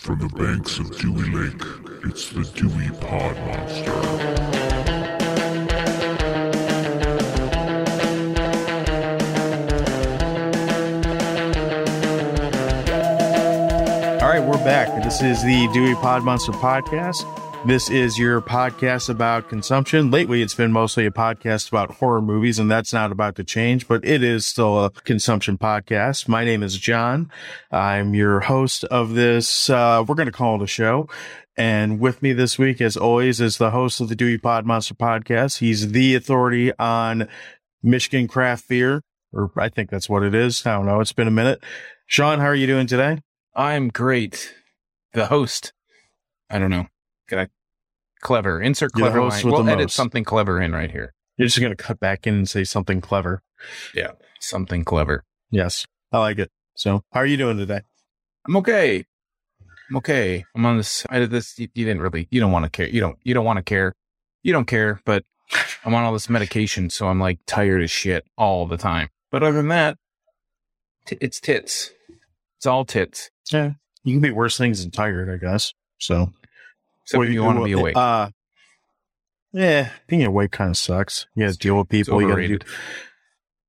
From the banks of Dewey Lake, it's the Dewey Pod Monster. All right, we're back. This is the Dewey Pod Monster podcast. This is your podcast about consumption. Lately, it's been mostly a podcast about horror movies, and that's not about to change, but it is still a consumption podcast. My name is John. I'm your host of this. Uh, we're going to call it a show. And with me this week, as always, is the host of the Dewey Pod Monster podcast. He's the authority on Michigan craft beer, or I think that's what it is. I don't know. It's been a minute. Sean, how are you doing today? I'm great. The host. I don't know. I? Clever. Insert You're the clever host line. with We'll the edit most. something clever in right here. You're just going to cut back in and say something clever. Yeah. Something clever. Yes, I like it. So, how are you doing today? I'm okay. I'm okay. I'm on this. I did this. You, you didn't really. You don't want to care. You don't. You don't want to care. You don't care. But I'm on all this medication, so I'm like tired as shit all the time. But other than that, t- it's tits. It's all tits. Yeah, you can be worse things than tired, I guess. So, Except What if you want to be awake. Uh, yeah, being awake kind of sucks. You got to deal with people. You got to do.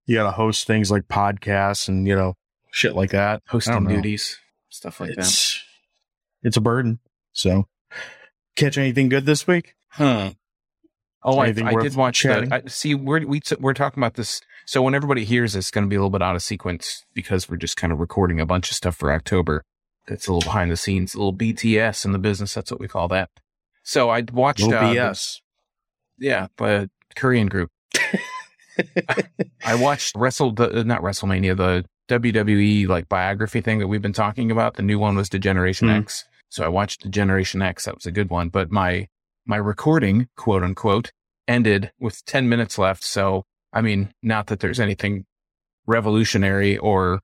You got to host things like podcasts and you know shit like that. Hosting duties, stuff like that. It's it's a burden. So, catch anything good this week? Huh. Oh, I, Anything I worth did watch that. I, see, we're we, we're talking about this. So when everybody hears this, it's going to be a little bit out of sequence because we're just kind of recording a bunch of stuff for October. That's a little behind the scenes, a little BTS in the business. That's what we call that. So I watched, Little uh, the- yeah, but Korean group. I watched Wrestle, the, not WrestleMania, the WWE like biography thing that we've been talking about. The new one was D-Generation Hmm. X. So I watched D-Generation X. That was a good one. But my my recording, quote unquote, ended with ten minutes left. So I mean, not that there's anything revolutionary or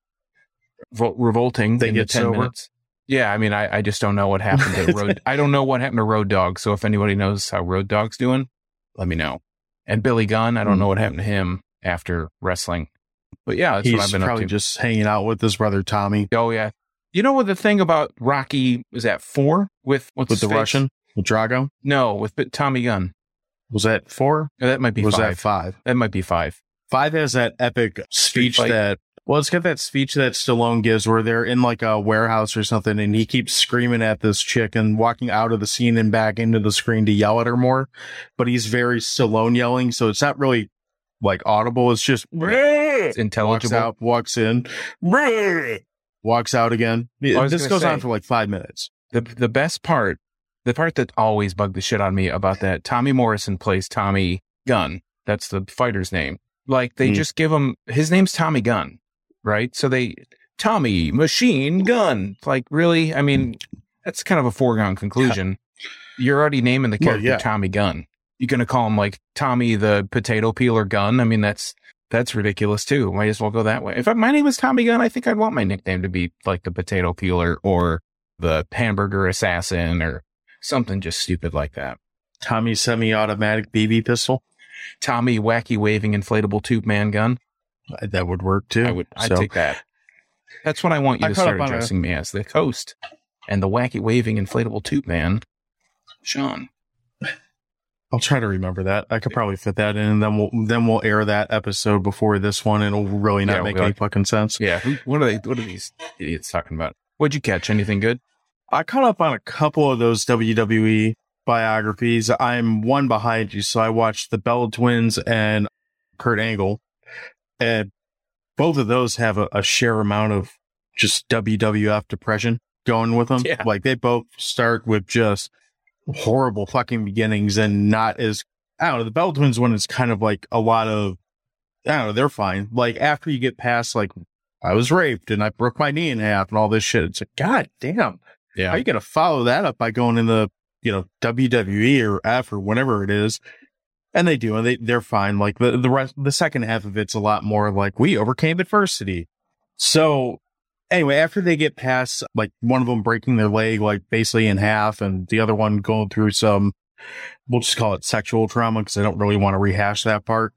revol- revolting They in the get ten sober? minutes. Yeah, I mean, I, I just don't know what happened to Road. I don't know what happened to Road Dog. So if anybody knows how Road Dog's doing, let me know. And Billy Gunn, I don't Hmm. know what happened to him after wrestling. But yeah, that's what I've He's been up probably to. just hanging out with his brother Tommy oh yeah. You know what the thing about Rocky was that four with what's with the face? Russian with Drago. No, with Tommy Gunn. Was that four? Oh, that might be was five. that five? that might be five. Five has that epic speech that well, it's got that speech that Stallone gives where they're in like a warehouse or something and he keeps screaming at this chick and walking out of the scene and back into the screen to yell at her more. But he's very Stallone yelling, so it's not really like audible. It's just It's walks intelligible. out, walks in, walks out again. This gonna goes on for like five minutes. The the best part, the part that always bugged the shit on me about that, Tommy Morrison plays Tommy Gunn. That's the fighter's name. Like they Hmm. just give him his name's Tommy Gunn, right? So they Tommy Machine Gun. Like really? I mean, mm. that's kind of a foregone conclusion. You're already naming the Well, character yeah. Tommy Gunn. You're gonna call him like Tommy the Potato Peeler Gun? I mean, that's that's ridiculous too. Might as well go that way. If I, my name was Tommy Gunn, I think I'd want my nickname to be like the Potato Peeler or the Hamburger Assassin or something just stupid like that. Tommy semi-automatic BB pistol. Tommy Wacky Waving Inflatable Tube Man Gun. That would work too. I would, I'd So- take that. That's what I want you I to start on a- addressing me as the host and the Wacky Waving Inflatable Tube Man, Sean. I'll try to remember that. I could probably fit that in, and then we'll then we'll air that episode before this one, and it'll really not Yeah, make any like- fucking sense. Yeah, what are they? What are these idiots talking about? What'd you catch? Anything good? I caught up on a couple of those WWE biographies. I'm one behind you, so I watched the Bella Twins and Kurt Angle, and both of those have a, a share amount of just WWF depression going with them. Yeah. Like they both start with just horrible fucking beginnings and not as I don't know. The Bella Twins one is kind of like a lot of I don't know. They're fine. Like after you get past like I was raped and I broke my knee in half and all this shit, it's like God damn. Yeah. How are you going to follow that up by going in the, you know, WWE or F or whatever it is? And they do, and they, they're fine. Like the, the rest, the second half of it's a lot more like we overcame adversity. So anyway, after they get past like one of them breaking their leg, like basically in half and the other one going through some, we'll just call it sexual trauma because I don't really want to rehash that part.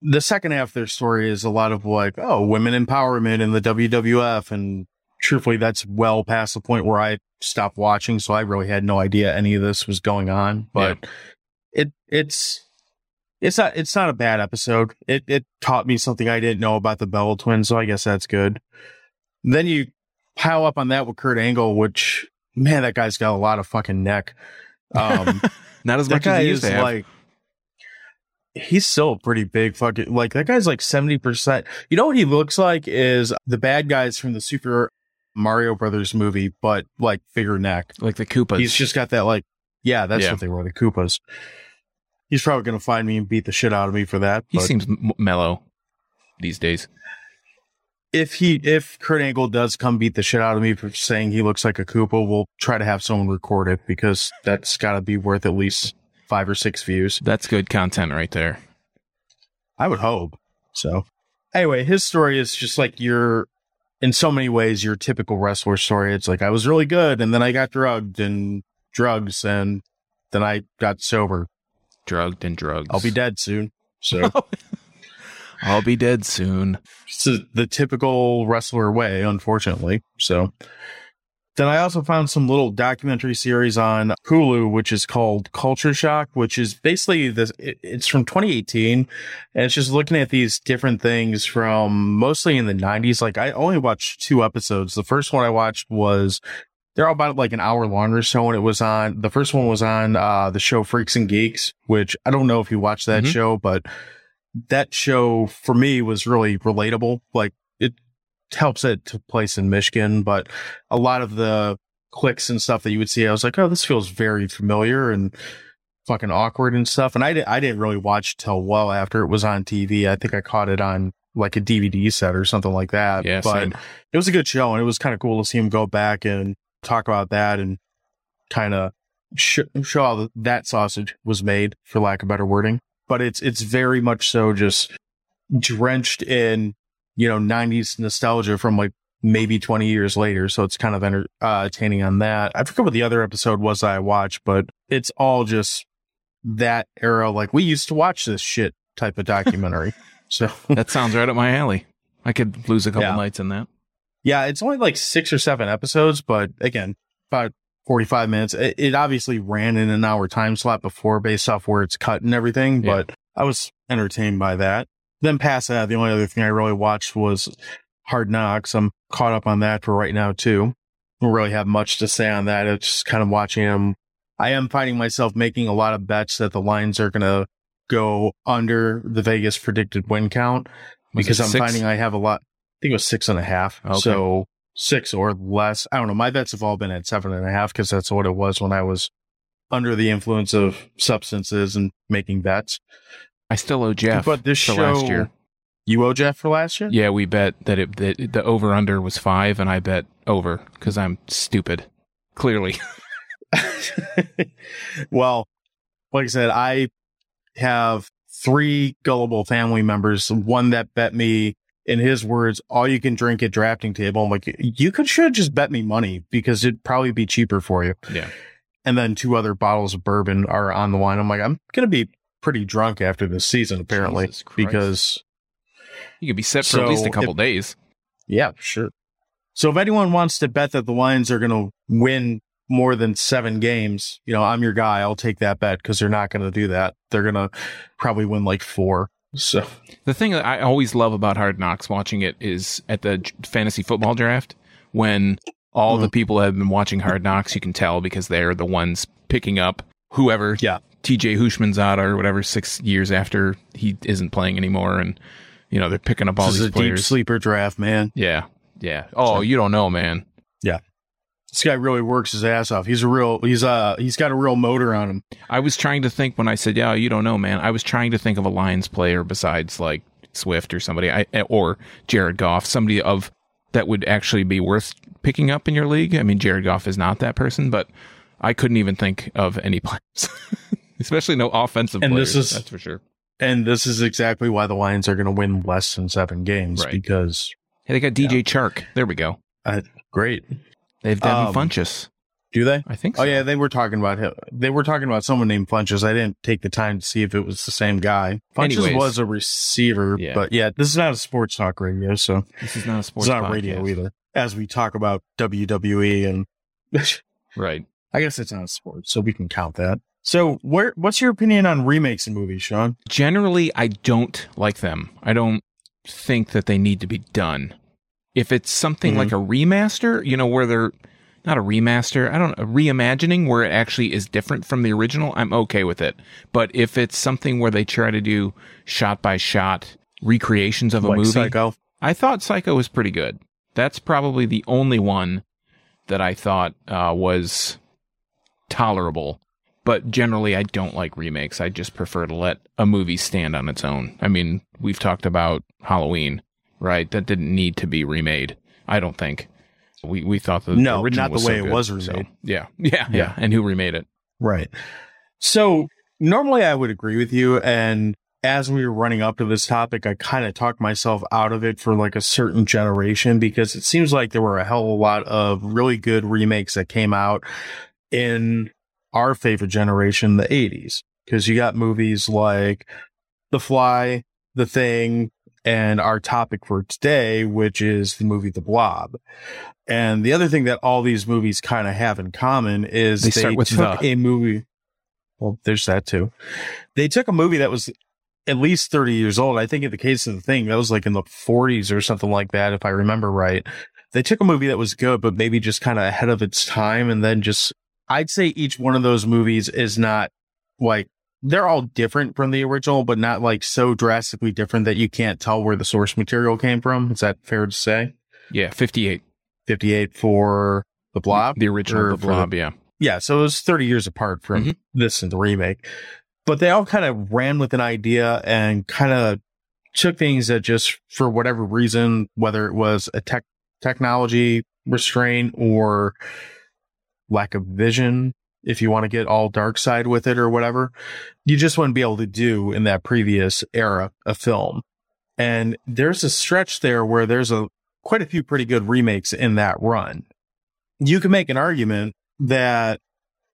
The second half of their story is a lot of like, oh, women empowerment in the WWF and truthfully, that's well past the point where I stopped watching. So I really had no idea any of this was going on, but it, it's, it's not, it's not a bad episode. It, it taught me something I didn't know about the Bell twins. So I guess that's good. Then you pile up on that with Kurt Angle, which man, that guy's got a lot of fucking neck. Um, Not as much as he used to have. like he's still a pretty big fucking like that guy's like 70% you know what he looks like is the bad guys from the super mario brothers movie but like bigger neck like the Koopas. he's just got that like yeah that's Yeah. what they were the koopas he's probably gonna find me and beat the shit out of me for that he seems m- mellow these days. if he if kurt angle does come beat the shit out of me for saying he looks like a koopa we'll try to have someone record it because that's gotta be worth at least five or six views That's good content right there. I would hope. So anyway, his story is just like your in so many ways your typical wrestler story. It's like I was really good and then I got drugged and drugs and then I got sober. Drugged and drugs. I'll be dead soon. So I'll be dead soon. it's the- the typical wrestler way, unfortunately. So then I also found some little documentary series on Hulu, which is called Culture Shock, which is basically this. it- It's from 2018, and it's just looking at these different things from mostly in the 90s. Like I only watched two episodes. The first one I watched was they're all about like an hour long or so, and it was on. The first one was on uh, the show Freaks and Geeks, which I don't know if you watched that Mhm. show, but that show for me was really relatable. Like it helps it took place in Michigan, but a lot of the clicks and stuff that you would see, I was like, oh, this feels very familiar and fucking awkward and stuff. And I didn't, I didn't really watch till well after it was on TV. I think I caught it on like a DVD set or something like that. Yeah, but same. it was a good show and it was kind of cool to see him go back and talk about that and kind of sh- show how that sausage was made for lack of better wording but it's it's very much so just drenched in you know 90s nostalgia from like maybe 20 years later so it's kind of enter- uh, entertaining on that i forget what the other episode was that i watched but it's all just that era like we used to watch this shit type of documentary so That sounds right up my alley. I could lose a couple Yeah. nights in that. Yeah, it's only like six or seven episodes, but again, about 45 minutes. It, it obviously ran in an hour time slot before based off where it's cut and everything, Yeah. but I was entertained by that. Then past that, the only other thing I really watched was Hard Knocks. I'm caught up on that for right now too. Don't really have much to say on that. It's just kind of watching them. I am finding myself making a lot of bets that the Lions are going to go under the Vegas predicted win count because I'm six? finding I have a lot. I think it was six and a half. Okay. So six or less. I don't know. My bets have all been at seven and a half because that's what it was when I was under the influence of substances and making bets. I still owe Jeff. but this for show, last year. you owe Jeff for last year. Yeah, we bet that it that the over under was five, and I bet over because I'm stupid. Clearly, well, like I said, I have three gullible family members. One that bet me, in his words, all you can drink at drafting table. I'm like, you could should just bet me money because it'd probably be cheaper for you. yeah. And then two other bottles of bourbon are on the line. I'm like, I'm gonna be pretty drunk after this season, apparently, because You could be set for So at least a couple days. Yeah, sure. So if anyone wants to bet that the Lions are going to win more than seven games, you know, I'm your guy. I'll take that bet because they're not going to do that. They're going to probably win like four. So The thing that I always love about Hard Knocks watching it is at the fantasy football draft when all Mm-hmm. the people that have been watching Hard Knocks, you can tell because they're the ones picking up whoever yeah, TJ Hushman's out or whatever six years after he isn't playing anymore, and you know they're picking up all this is these a deep players. sleeper draft, man. Yeah, yeah. Oh, So- you don't know, man. This guy really works his ass off. He's a real, he's uh, he's got a real motor on him. I was trying to think when I said, "Yeah, you don't know, man." I was trying to think of a Lions player besides like Swift or somebody, I, or Jared Goff, somebody of that would actually be worth picking up in your league. I mean, Jared Goff is not that person, but I couldn't even think of any players, especially no offensive And players. this is- that's for sure. And this is exactly why the Lions are going to win less than seven games Right. because Hey, they got DJ Chark. There we go. great. They've Devin Um, Funchess. Do they? I think. So. Oh yeah, they were talking about him. They were talking about someone named Funchess. I didn't take the time to see if it was the same guy. Funchess was a receiver, Yeah. but yeah, this is not a sports talk radio, so This is not a sports. it's not podcast. radio either. as we talk about WWE and Right. I guess it's not a sports, so we can count that. So, where what's your opinion on remakes in movies, Sean? Generally, I don't like them. I don't think that they need to be done. If it's something Mhm. like a remaster, you know, where they're not a remaster, I don't a reimagining where it actually is different from the original, I'm okay with it. But if it's something where they try to do shot by shot recreations of a like movie, Psycho? I thought Psycho was pretty good. That's probably the only one that I thought uh, was tolerable. But generally, I don't like remakes. I just prefer to let a movie stand on its own. I mean, we've talked about Halloween, right? That didn't need to be remade. I don't think. We we thought the No, original not the was so way it good. was So, remade. yeah, yeah, yeah, Yeah. And who remade it? Right. So normally I would agree with you. And as we were running up to this topic, I kind of talked myself out of it for like a certain generation because it seems like there were a hell of a lot of really good remakes that came out in our favorite generation, the 80s. Because you got movies like The Fly, The Thing, and our topic for today, which is the movie The Blob. And the other thing that all these movies kind of have in common is They they, start with took the. a movie. Well, there's that too. They took a movie that was at least 30 years old. I think in the case of the thing, that was like in the 40s or something like that, if I remember right. They took a movie that was good, but maybe just kind of ahead of its time. And then just, I'd say each one of those movies is not like, they're all different from the original, but not like so drastically different that you can't tell where the source material came from. Is that fair to say? Yeah, fifty eight. 58 for the blob. The original Or The for the- Blob. yeah. Yeah, so it was 30 years apart from Mhm. this and the remake. But they all kind of ran with an idea and kind of took things that just for whatever reason, whether it was a tech technology restraint or lack of vision, if you want to get all dark side with it or whatever, you just wouldn't be able to do in that previous era of film. And there's a stretch there where there's a quite a few pretty good remakes in that run. You can make an argument that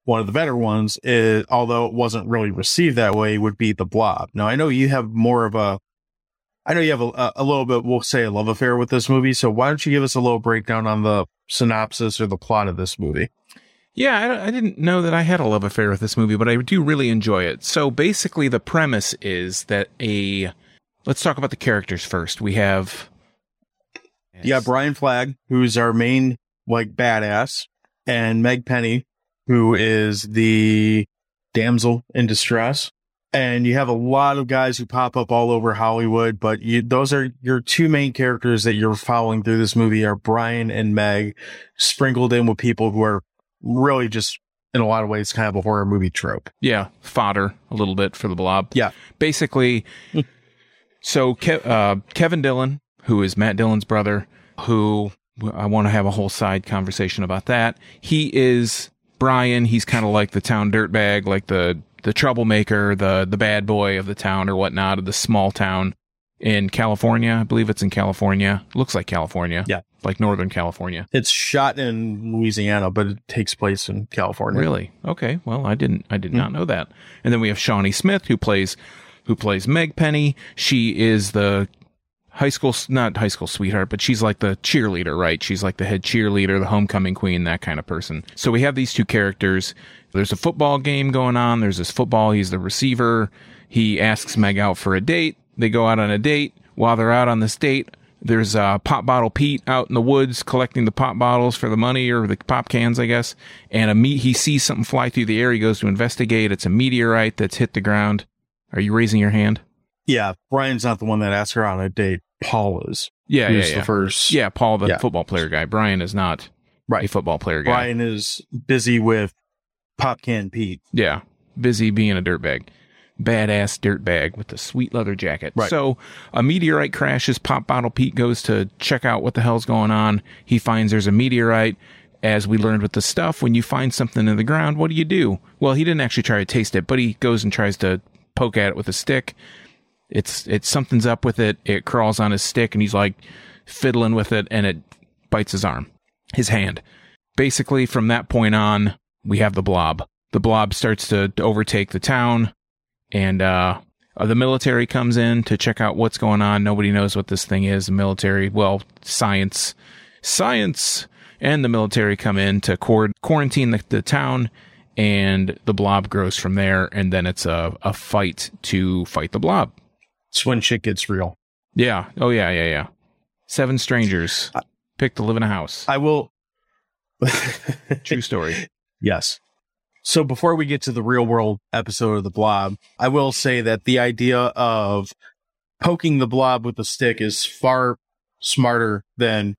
one of the better ones is, although it wasn't really received that way, would be the blob. Now I know you have more of a, I know you have a, a little bit, we'll say a love affair with this movie. So why don't you give us a little breakdown on the synopsis or the plot of this movie? Yeah, I, I didn't know that I had a love affair with this movie, but I do really enjoy it. So basically, the premise is that a. Let's talk about the characters first. We have. You got Brian Flagg, who's our main like badass, and Meg Penny, who is the damsel in distress. And you have a lot of guys who pop up all over Hollywood, but you, those are your two main characters that you're following through this movie are Brian and Meg, sprinkled in with people who are really just in a lot of ways kind of a horror movie trope. Yeah, fodder a little bit for the blob. Yeah. Basically, so Ke- uh, Kevin Dillon, who is Matt Dillon's brother, who I want to have a whole side conversation about that. He is Brian. He's kind of like the town dirtbag, like the the troublemaker, the the bad boy of the town or whatnot of the small town in California. I believe it's in California. Looks like California. Yeah. like Northern California. It's shot in Louisiana, but it takes place in California. Really? Okay. Well, I didn't. I did hmm. not know that. And then we have Shawnee Smith, who plays who plays Meg Penny. She is the high school, not high school sweetheart, but she's like the cheerleader, right? She's like the head cheerleader, the homecoming queen, that kind of person. So we have these two characters. There's a football game going on. There's this football. He's the receiver. He asks Meg out for a date. They go out on a date. While they're out on this date, there's uh, Pop Bottle Pete out in the woods collecting the pop bottles for the money or the pop cans, I guess. And a me- he sees something fly through the air. He goes to investigate. It's a meteorite that's hit the ground. Are you raising your hand? Yeah, Brian's not the one that asked her on a date. Paul is. Yeah, Who's yeah, the first. Yeah, Paul, the Yeah. football player guy. Brian is not a football player guy. Brian is busy with Pop Can Pete. Yeah, busy being a dirtbag. Badass dirtbag with the sweet leather jacket. Right. So a meteorite crashes. Pop Bottle Pete goes to check out what the hell's going on. He finds there's a meteorite. As we learned with the stuff, when you find something in the ground, what do you do? Well, he didn't actually try to taste it, but he goes and tries to poke at it with a stick. It's it's something's up with it. It crawls on his stick, and he's like fiddling with it, and it bites his arm, his hand. Basically, from that point on, we have the blob. The blob starts to, to overtake the town, and uh, uh, the military comes in to check out what's going on. Nobody knows what this thing is. The military, well, science science and the military come in to quar- quarantine the, the town and the blob grows from there and then it's a, a fight to fight the blob It's when shit gets real. yeah oh yeah yeah yeah seven strangers I- pick to live in a house I will. true story Yes. So before we get to the real world episode of the blob, I will say that the idea of poking the blob with a stick is far smarter than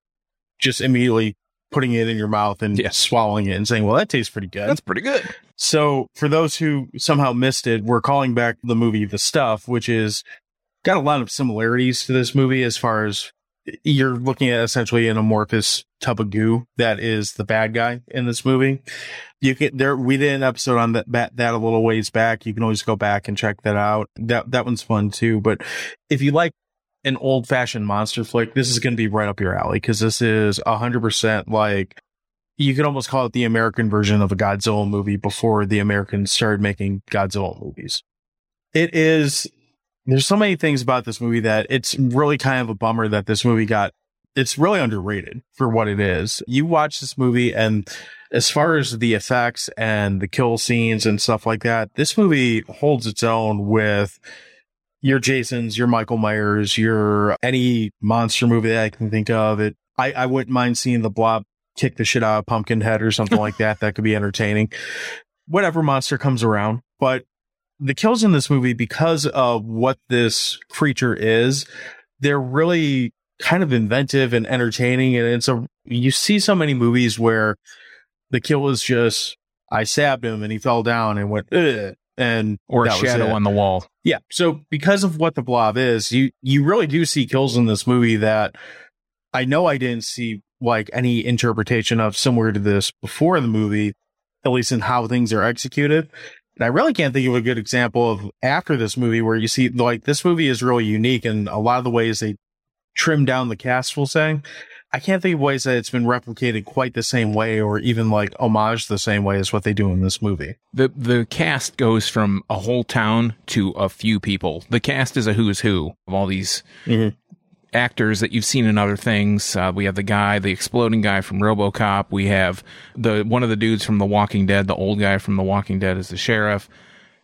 just immediately putting it in your mouth and Yeah. swallowing it and saying, well, that tastes pretty good. That's pretty good So for those who somehow missed it, we're calling back the movie The Stuff, which is got a lot of similarities to this movie as far as you're looking at essentially an amorphous tub of goo that is the bad guy in this movie. You can there we did an episode on that that, a little ways back. You can always go back and check that out. That that one's fun too. But if you like an old fashioned monster flick, this is going to be right up your alley because this is hundred percent like you could almost call it the American version of a Godzilla movie before the Americans started making Godzilla movies. It is, there's so many things about this movie that it's really kind of a bummer that this movie got, it's really underrated for what it is. You watch this movie and as far as the effects and the kill scenes and stuff like that, this movie holds its own with your Jasons, your Michael Myers, your any monster movie that I can think of. It, I, I wouldn't mind seeing the blob kick the shit out of Pumpkinhead or something like that. That could be entertaining. Whatever monster comes around. But the kills in this movie, because of what this creature is, they're really kind of inventive and entertaining. And it's a, you see so many movies where the kill is just, I stabbed him and he fell down and went, Ugh, and or a shadow on the wall Yeah. So because of what the blob is, you you really do see kills in this movie that I know I didn't see like any interpretation of similar to this before the movie, at least in how things are executed. And I really can't think of a good example of after this movie where you see like this movie is really unique in a lot of the ways they trim down the cast, we'll say. I can't think of ways that it's been replicated quite the same way or even like homage the same way as what they do in this movie. the the cast goes from a whole town to a few people. The cast is a who's who of all these mm-hmm. Actors that you've seen in other things. Uh, we have the guy, the exploding guy from RoboCop. We have the one of the dudes from The Walking Dead, the old guy from The Walking Dead is the sheriff.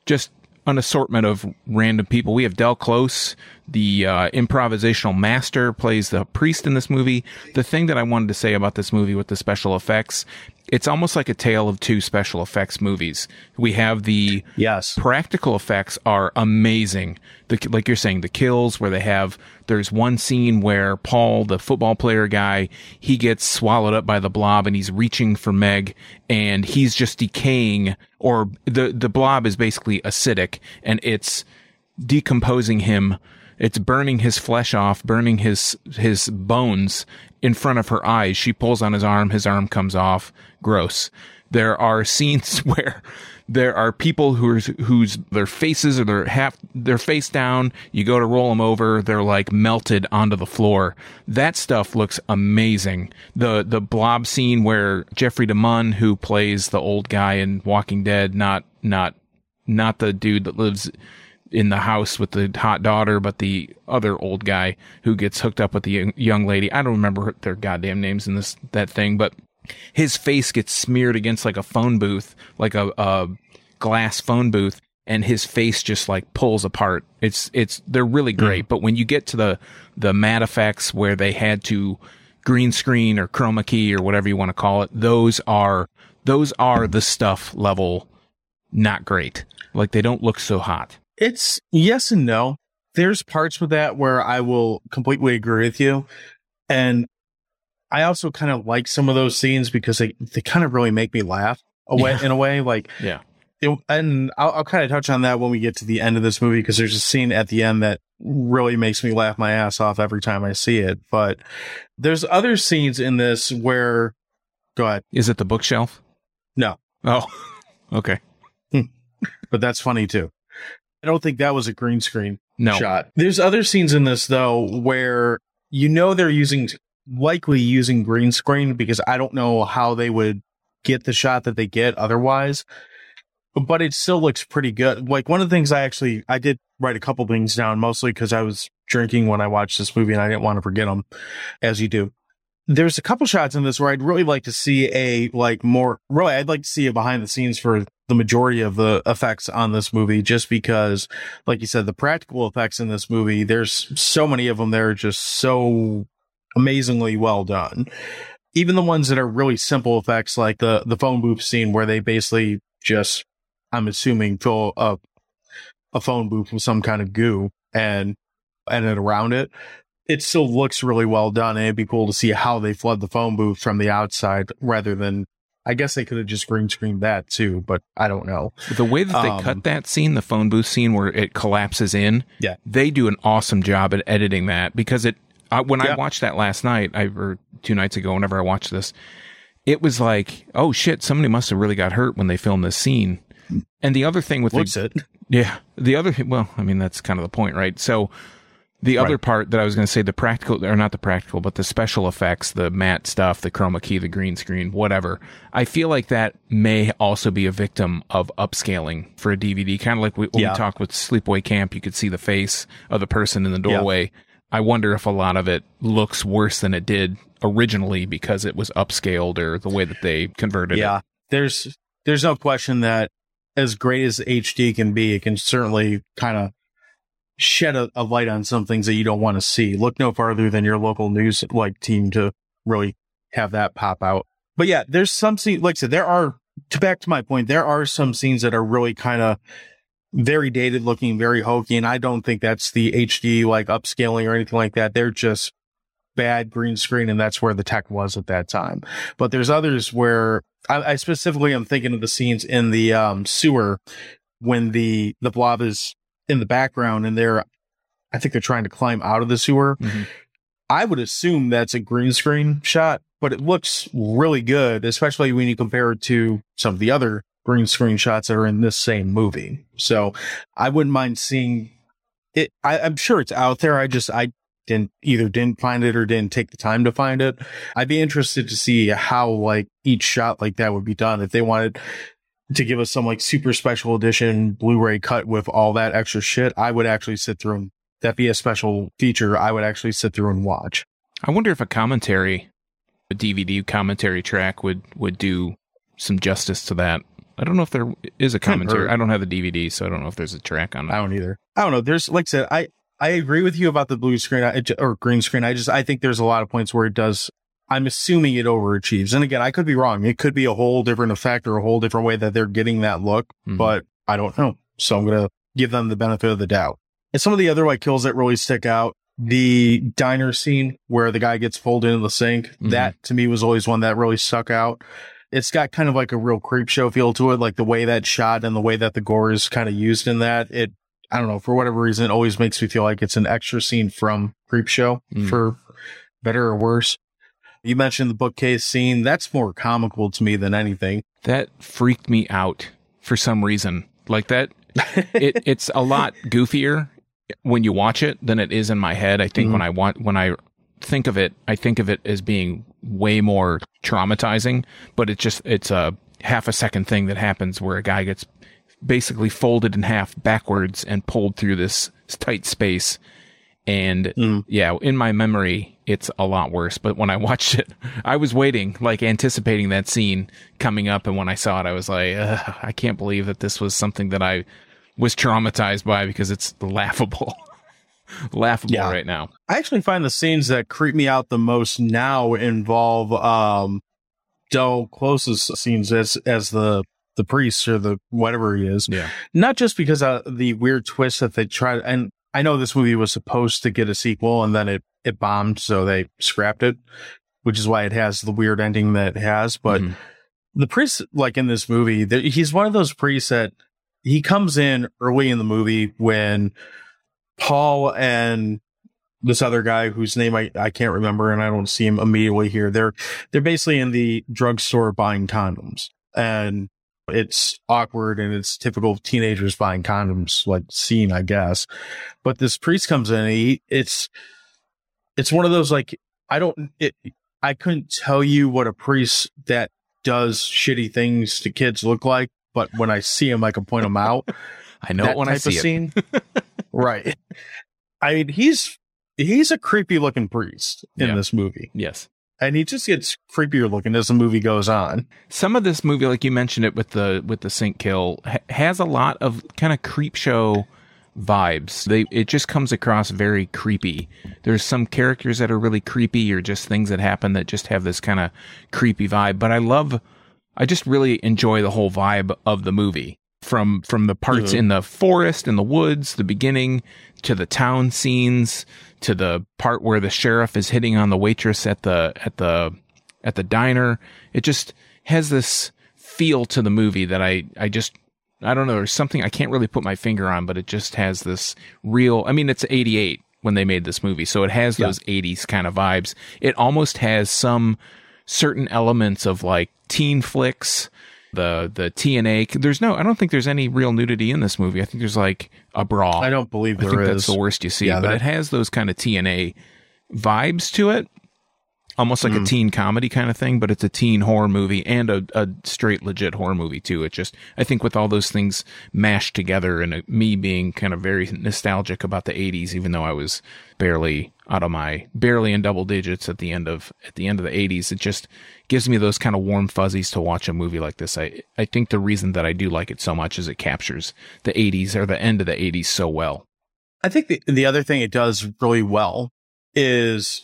Just an assortment of random people. We have Del Close, the uh, improvisational master, plays the priest in this movie. The thing that I wanted to say about this movie with the special effects, it's almost like a tale of two special effects movies. We have the Yes. practical effects are amazing. The, like you're saying, the kills where they have, there's one scene where Paul, the football player guy, he gets swallowed up by the blob and he's reaching for Meg and he's just decaying or the, the blob is basically acidic and it's decomposing him. It's burning his flesh off, burning his, his bones in front of her eyes. She pulls on his arm. His arm comes off. Gross. There are scenes where there are people who's whose their faces are their half their face down. You go to roll them over, they're like melted onto the floor. That stuff looks amazing. The the blob scene where Jeffrey DeMunn, who plays the old guy in Walking Dead, not not not the dude that lives in the house with the hot daughter, but the other old guy who gets hooked up with the young- lady. I don't remember their goddamn names in this that thing, but his face gets smeared against like a phone booth, like a, a glass phone booth, and his face just like pulls apart. It's it's they're really hmm. great, but when you get to the the matte effects where they had to green screen or chroma key or whatever you want to call it, those are those are the stuff level not great. Like they don't look so hot. It's yes and no. There's parts with that where I will completely agree with you. And I also kind of like some of those scenes because they, they kind of really make me laugh away Yeah. in a way. Like, Yeah. it, and I'll, I'll kind of touch on that when we get to the end of this movie because there's a scene at the end that really makes me laugh my ass off every time I see it. But there's other scenes in this where, go ahead. Is it the bookshelf? No, Oh, okay. Hmm. but that's funny too. I don't think that was a green screen. No. shot. There's other scenes in this though where you know they're using likely using green screen because I don't know how they would get the shot that they get otherwise. But it still looks pretty good. Like one of the things I actually I did write a couple things down mostly because I was drinking when I watched this movie and I didn't want to forget them, as you do. there's a couple shots in this where I'd really like to see a like more really I'd like to see a behind the scenes for the majority of the effects on this movie just because like you said the practical effects in this movie there's so many of them that are just so amazingly well done even the ones that are really simple effects like the the phone booth scene where they basically just I'm assuming fill up a phone booth with some kind of goo and and it around it it still looks really well done. And it'd be cool to see how they flood the phone booth from the outside rather than, I guess they could have just green screened that too, but I don't know. The way that they Um, cut that scene, the phone booth scene where it collapses in, Yeah. they do an awesome job at editing that because it. Uh, when I watched that last night, I or two nights ago, whenever I watched this, it was like, oh shit, somebody must have really got hurt when they filmed this scene. And the other thing with Looks the, it. yeah, the other well, I mean that's kind of the point, right? So the other Right. part that I was going to say, the practical or not the practical, but the special effects, the matte stuff, the chroma key, the green screen, whatever. I feel like that may also be a victim of upscaling for a DVD, kind of like we, when Yeah. we talked with Sleepaway Camp. You could see the face of the person in the Yeah. doorway. I wonder if a lot of it looks worse than it did originally because it was upscaled or the way that they converted it. Yeah. There's, there's no question that as great as HD can be, it can certainly kind of shed a, a light on some things that you don't want to see. Look no farther than your local news like team to really have that pop out. But yeah, there's some scenes, like I said, there are, to back to my point, there are some scenes that are really kind of very dated looking, very hokey. And I don't think that's the HD like upscaling or anything like that. They're just bad green screen. And that's where the tech was at that time. But there's others where I, I specifically am thinking of the scenes in the um, sewer when the, the blob is in the background and they're, I think they're trying to climb out of the sewer. Mhm. I would assume that's a green screen shot, but it looks really good, especially when you compare it to some of the other green screen shots that are in this same movie. So I wouldn't mind seeing it. I, I'm sure it's out there. I just, I didn't either didn't find it or didn't take the time to find it. I'd be interested to see how like each shot like that would be done. If they wanted to give us some like super special edition Blu-ray cut with all that extra shit, I would actually sit through and that'd be a special feature I would actually sit through and watch. I wonder if a commentary, a DVD commentary track would would do some justice to that. I don't know if there is a commentary. I don't have the DVD, so I don't know if there's a track on it. I don't either. I don't know. There's like I said, I I agree with you about the blue screen or green screen. I just I think there's a lot of points where it does. I'm assuming it overachieves, and again, I could be wrong. It could be a whole different effect or a whole different way that they're getting that look, Mhm. but I don't know. So I'm gonna give them the benefit of the doubt. And some of the other like kills that really stick out. The diner scene where the guy gets pulled into the sink. Mhm. That to me was always one that really stuck out. It's got kind of like a real creep show feel to it, like the way that shot and the way that the gore is kind of used in that. It, I don't know, for whatever reason, it always makes me feel like it's an extra scene from Creepshow Mm. for better or worse. You mentioned the bookcase scene. That's more comical to me than anything. that freaked me out for some reason. Like that, it, it's a lot goofier when you watch it than it is in my head. I think Mhm. when I want when I think of it, I think of it as being way more traumatizing. But it's just it's a half a second thing that happens where a guy gets basically folded in half backwards and pulled through this tight space. And Mm. yeah, in my memory, it's a lot worse. But when I watched it, I was waiting, like anticipating that scene coming up. And when I saw it, I was like, I can't believe that this was something that I was traumatized by because it's laughable. laughable Yeah. right now. I actually find the scenes that creep me out the most now involve um Del Close's scenes as as the the priest or the whatever he is. Yeah. Not just because of the weird twist that they tried and I know this movie was supposed to get a sequel and then it it bombed so they scrapped it, which is why it has the weird ending that it has, but Mhm. the priest like in this movie, there- he's one of those priests that he comes in early in the movie when Paul and this other guy whose name I, I can't remember and I don't see him immediately here. They're they're basically in the drugstore buying condoms. And it's awkward and it's typical teenagers buying condoms like scene, I guess. But this priest comes in and he it's it's one of those like I don't it I couldn't tell you what a priest that does shitty things to kids look like, but when I see him I can point him out I know that when I see of it. scene. right. I mean, he's he's a creepy looking priest in Yeah. this movie, Yes. And he just gets creepier looking as the movie goes on. Some of this movie, like you mentioned it with the with the sink kill, ha- has a lot of kind of creep show vibes. They it just comes across very creepy. There's some characters that are really creepy, or just things that happen that just have this kind of creepy vibe. But I love, I just really enjoy the whole vibe of the movie from from the parts mm-hmm. in the forest in the woods, the beginning to the town scenes to the part where the sheriff is hitting on the waitress at the at the at the diner. It just has this feel to the movie that I I just I don't know. There's something I can't really put my finger on, but it just has this real. I mean, it's 88 when they made this movie, so it has those 80s kind of vibes. It almost has some certain elements of like teen flicks, the the TNA. There's no. I don't think there's any real nudity in this movie. I think there's like a bra. I don't believe I there think is. that's the worst you see, Yeah, but that- it has those kind of TNA vibes to it. Almost like a teen comedy kind of thing, but it's a teen horror movie and a, a straight legit horror movie too. It just, I think with all those things mashed together and uh, me being kind of very nostalgic about the 80s, even though I was barely out of my, barely in double digits at the end of, at the end of the 80s, it just gives me those kind of warm fuzzies to watch a movie like this. I, I think the reason that I do like it so much is it captures the 80s or the end of the 80s so well. I think the, the other thing it does really well is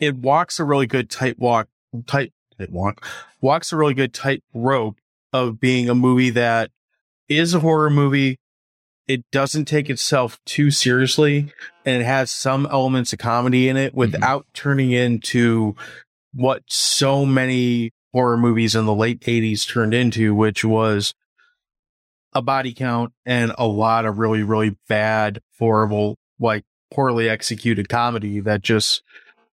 it walks a really good tight walk, tight, tight walk, walks a really good tight rope of being a movie that is a horror movie. It doesn't take itself too seriously and it has some elements of comedy in it mm-hmm. without turning into what so many horror movies in the late 80s turned into, which was a body count and a lot of really, really bad, horrible, like poorly executed comedy that just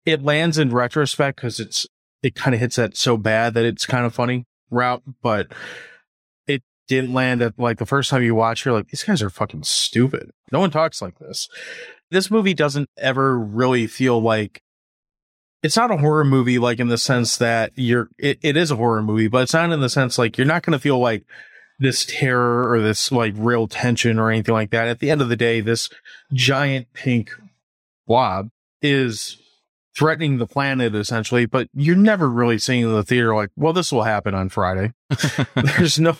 it lands in retrospect because it's it kind of hits that so bad that it's kind of funny route, but it didn't land at like the first time you watch, you're like, these guys are fucking stupid. No one talks like this. This movie doesn't ever really feel like it's not a horror movie, like in the sense that you're, it, it is a horror movie, but it's not in the sense like you're not going to feel like this terror or this like real tension or anything like that. At the end of the day, this giant pink blob is threatening the planet essentially, but you're never really seeing in the theater like, well, this will happen on Friday. there's no,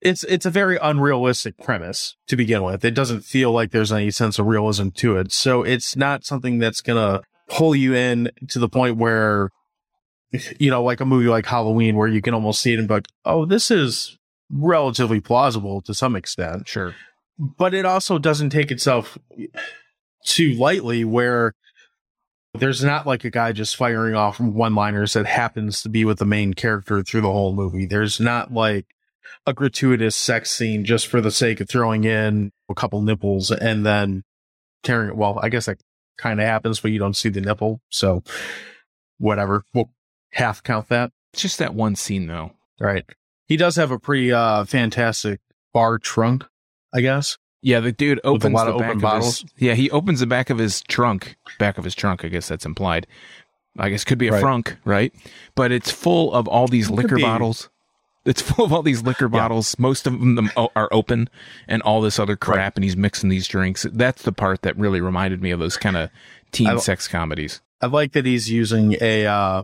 it's, it's a very unrealistic premise to begin with. It doesn't feel like there's any sense of realism to it. So it's not something that's going to pull you in to the point where, you know, like a movie like Halloween where you can almost see it and be like, oh, this is relatively plausible to some extent Sure. but it also doesn't take itself too lightly where there's not like a guy just firing off one liners that happens to be with the main character through the whole movie. There's not like a gratuitous sex scene just for the sake of throwing in a couple nipples and then tearing it. Well, I guess that kind of happens, but you don't see the nipple. So whatever. We'll half count that. It's just that one scene though. Right. He does have a pretty uh fantastic bar trunk, I guess. Yeah, the dude a opens lot the of back of bottles? His, yeah, he opens the back of his trunk. Back of his trunk. I guess that's implied. I guess could be a Right. frunk, right? But it's full of all these Could liquor bottles. It's full of all these liquor bottles. Most of them are open, and all this other crap. And he's mixing these drinks. That's the part that really reminded me of those kind of teen I- sex comedies. I like that he's using a uh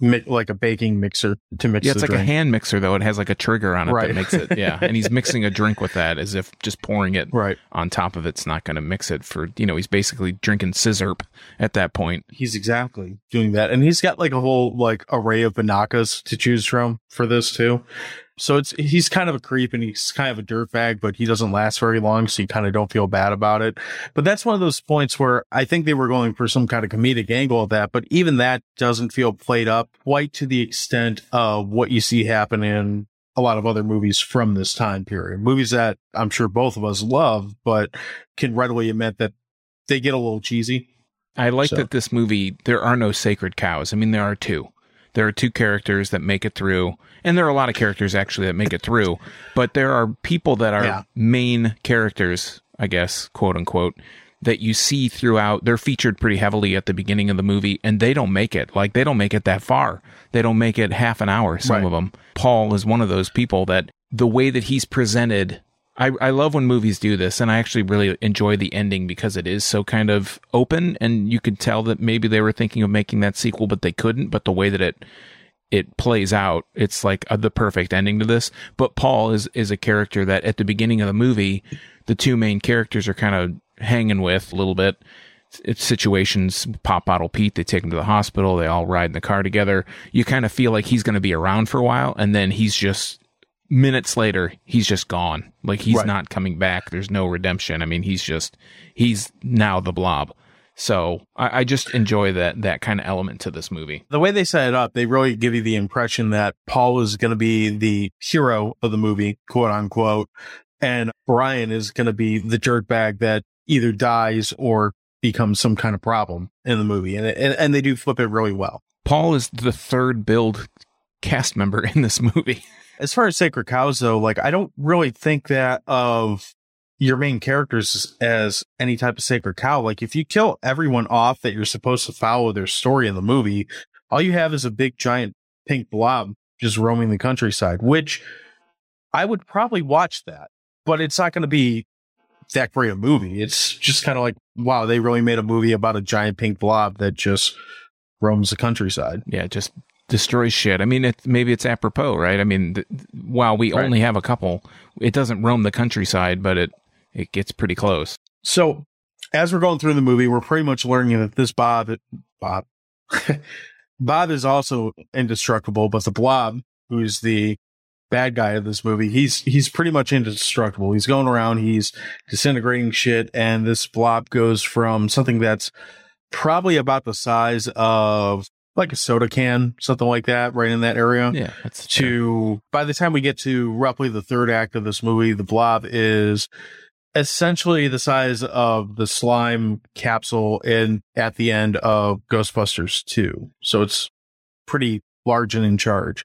mi- like a baking mixer to mix Yeah, it's the like a hand mixer though. It has like a trigger on it Right. that makes it. Yeah, and he's mixing a drink with that as if just pouring it right. on top of it's not going to mix it for you know he's basically drinking scissor at that point He's exactly doing that. And he's got like a whole like array of banakas to choose from for this too. So it's he's kind of a creep and he's kind of a dirtbag, but he doesn't last very long, so you kind of don't feel bad about it. But that's one of those points where I think they were going for some kind of comedic angle of that, but even that doesn't feel played up quite to the extent of what you see happen in a lot of other movies from this time period. Movies that I'm sure both of us love, but can readily admit that they get a little cheesy. i like So- that this movie there are no sacred cows i mean there are two there are two characters that make it through and there are a lot of characters actually that make it through but there are people that are Yeah. main characters i guess quote unquote that you see throughout they're featured pretty heavily at the beginning of the movie and they don't make it like they don't make it that far they don't make it half an hour some Right. of them paul is one of those people that the way that he's presented I, I love when movies do this, and I actually really enjoy the ending because it is so kind of open, and you could tell that maybe they were thinking of making that sequel, but they couldn't. But the way that it it plays out, it's like a, the perfect ending to this. But Paul is is a character that at the beginning of the movie, the two main characters are kind of hanging with a little bit. It's situations pop bottle Pete. They take him to the hospital. They all ride in the car together. You kind of feel like he's going to be around for a while, and then he's just minutes later, he's just gone. Like he's Right. not coming back. There's no redemption. I mean, he's just he's now the blob. So I, I just enjoy that that kind of element to this movie. the way they set it up, they really give you the impression that Paul is going to be the hero of the movie, quote unquote, and Brian is going to be the dirtbag that either dies or becomes some kind of problem in the movie, and and, and they do flip it really well. Paul is the third build cast member in this movie. As far as Sacred Cows, though, like I don't really think that of your main characters as any type of sacred cow. Like if you kill everyone off that you're supposed to follow their story in the movie, all you have is a big giant pink blob just roaming the countryside, which I would probably watch that, but it's not going to be that great a movie. It's just kind of like, wow, they really made a movie about a giant pink blob that just roams the countryside. Yeah, just destroys shit. I mean, it, maybe it's apropos, right? I mean, th- while we Right. only have a couple, it doesn't roam the countryside, but it it gets pretty close. So, as we're going through the movie, we're pretty much learning that this Bob, Bob, Bob is also indestructible, but the Blob, who's the bad guy of this movie, he's he's pretty much indestructible. He's going around, he's disintegrating shit, and this Blob goes from something that's probably about the size of like a soda can, something like that, right in that area Yeah, that's to by the time we get to roughly the third act of this movie, the blob is essentially the size of the slime capsule in at the end of Ghostbusters 2. So it's pretty large and in charge.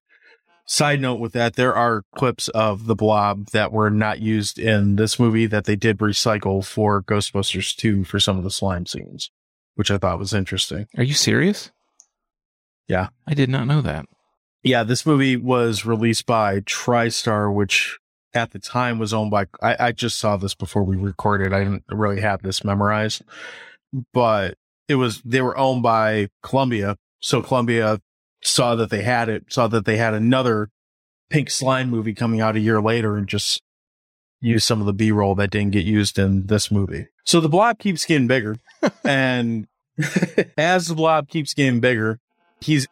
Side note with that, there are clips of the blob that were not used in this movie that they did recycle for Ghostbusters 2 for some of the slime scenes, which I thought was interesting. Are you serious? Yeah. I did not know that. Yeah, this movie was released by TriStar, which at the time was owned by. I, I just saw this before we recorded. I didn't really have this memorized, but it was they were owned by Columbia. So Columbia saw that they had it, saw that they had another Pink Slime movie coming out a year later, and just used some of the B roll that didn't get used in this movie. So the blob keeps getting bigger, and as the blob keeps getting bigger, he's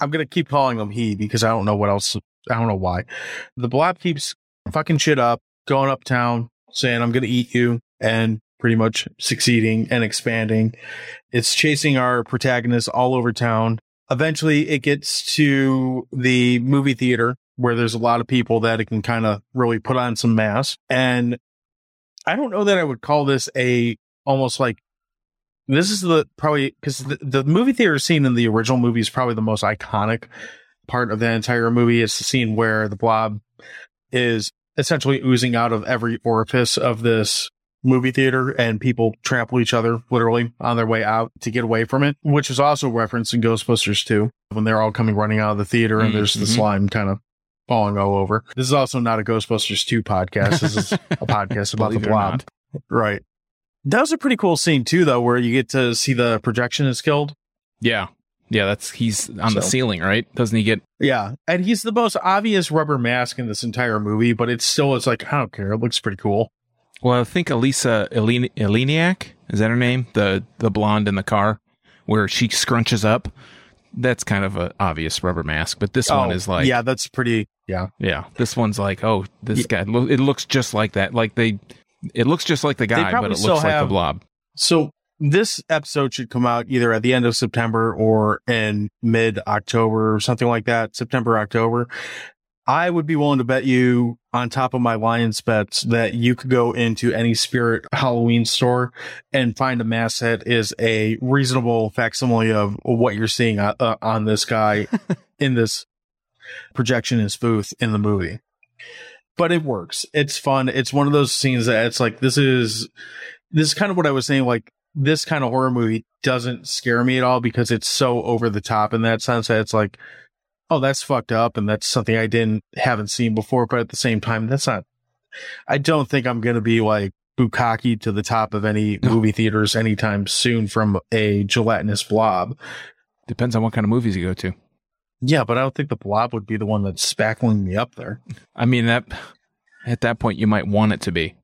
I'm gonna keep calling him he because I don't know what else. I don't know why. The blob keeps fucking shit up, going uptown, saying I'm gonna eat you, and pretty much succeeding and expanding. It's chasing our protagonist all over town. Eventually, it gets to the movie theater where there's a lot of people that it can kind of really put on some mass. And I don't know that I would call this a almost like this is the probably because the, the movie theater scene in the original movie is probably the most iconic part of the entire movie. It's the scene where the blob is essentially oozing out of every orifice of this movie theater and people trample each other literally on their way out to get away from it, which is also referenced in Ghostbusters 2 when they're all coming running out of the theater and there's the Mhm. slime kind of falling all over. This is also not a Ghostbusters 2 podcast. This is a podcast about the Believe it or blob. Right. That was a pretty cool scene too, though, where you get to see the projectionist killed. Yeah. Yeah, that's he's on the ceiling, right? Doesn't he get Yeah, and he's the most obvious rubber mask in this entire movie, but it's still it's like I don't care. It looks pretty cool. Well, I think Elisa Eleni- Eleniak is that her name? The the blonde in the car where she scrunches up. That's kind of an obvious rubber mask, but this one Oh, is like yeah, that's pretty. Yeah, yeah, this one's like, oh, this Yeah. guy it looks just like that. Like they it looks just like the guy, but it still looks like the blob. So this episode should come out either at the end of September or in mid October or something like that. September, October. I would be willing to bet you on top of my Lions bets that you could go into any Spirit Halloween store and find a mask that is a reasonable facsimile of what you're seeing uh, uh, on this guy in this projectionist booth in the movie. But it works. It's fun. It's one of those scenes that it's like this is this is kind of what I was saying. Like this kind of horror movie doesn't scare me at all because it's so over the top in that sense that it's like, oh, that's fucked up and that's something I didn't haven't seen before. But at the same time, that's not I don't think I'm going to be like bukkake to the top of any movie theaters anytime soon from a gelatinous blob. Depends on what kind of movies you go to. Yeah, but I don't think the blob would be the one that's spackling me up there. I mean that at that point you might want it to be.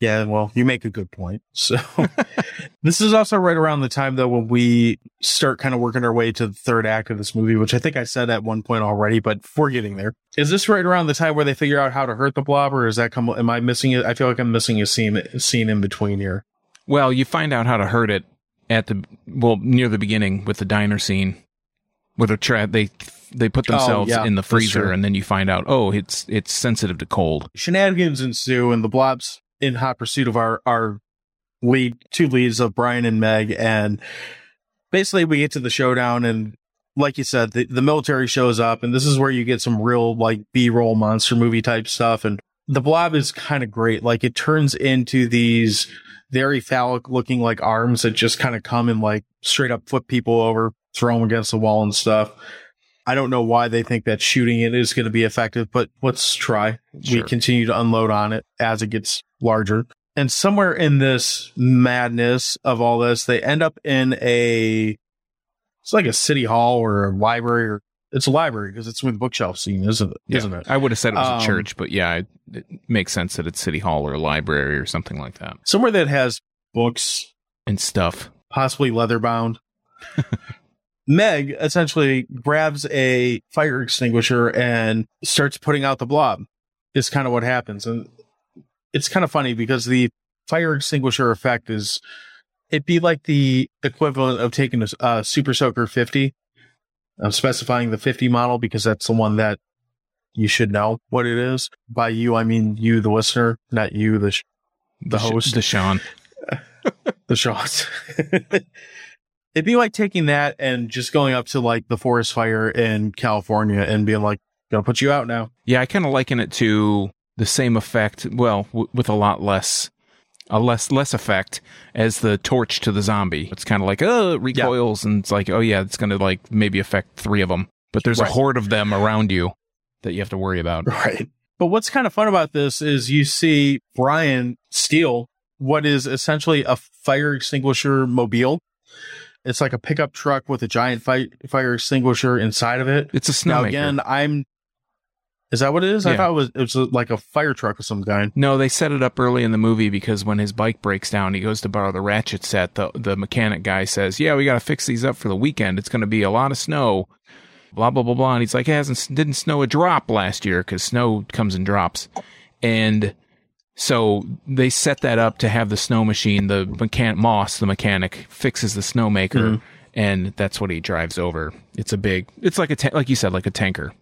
Yeah, well, you make a good point. So this is also right around the time though when we start kind of working our way to the third act of this movie, which I think I said at one point already, but we're getting there. Is this right around the time where they figure out how to hurt the blob, or is that come? Am I missing it? I feel like I'm missing a scene a scene in between here. Well, you find out how to hurt it at the well near the beginning with the diner scene, where the tra- they they put oh, themselves yeah, in the freezer, and then you find out oh it's it's sensitive to cold. Shenanigans ensue, and the blob's in hot pursuit of our our lead two leads of Brian and Meg, and basically we get to the showdown and. Like you said, the, the military shows up, and this is where you get some real like B roll monster movie type stuff. And the blob is kind of great. Like it turns into these very phallic looking like arms that just kind of come and like straight up flip people over, throw them against the wall and stuff. I don't know why they think that shooting it is going to be effective, but let's try. We continue to unload on it as it gets larger. And somewhere in this madness of all this, they end up in a, it's like a city hall or a library or it's a library because it's with bookshelf scene, isn't it? Yeah. not it? I would have said it was Um, a church, but yeah, it, it makes sense that it's city hall or a library or something like that Somewhere that has books, and stuff. possibly leather bound. Meg essentially grabs a fire extinguisher and starts putting out the blob. Is kind of what happens, and it's kind of funny because the fire extinguisher effect is it'd be like the equivalent of taking a Super Soaker 50. I'm specifying the 50 model because that's the one that you should know what it is. By you, I mean you, the listener, not you, the sh- the host the Sean. the shots. It'd be like taking that and just going up to like the forest fire in California and being like, gonna put you out now. Yeah, I kind of liken it to the same effect. Well, w- with a lot less, a less less effect as the torch to the zombie. It's kind of like oh, it recoils, and it's like oh yeah, it's gonna like maybe affect three of them, but there's Right. a horde of them around you that you have to worry about. Right. But what's kind of fun about this is you see Brian steal what is essentially a fire extinguisher mobile. It's like a pickup truck with a giant fi- fire extinguisher inside of it. It's a Now again, I'm. Is that what it is? I thought it was it was like a fire truck of some kind. No, they set it up early in the movie because when his bike breaks down, he goes to borrow the ratchet set. The the mechanic guy says, "Yeah, we got to fix these up for the weekend. It's going to be a lot of snow." Blah blah blah blah. And he's like, "It hasn't didn't snow a drop last year because snow comes in drops." And so they set that up to have the snow machine. The mechanic Moss, the mechanic, fixes the snowmaker, and that's what he drives over. It's a big. It's like a ta- like you said, like a tanker.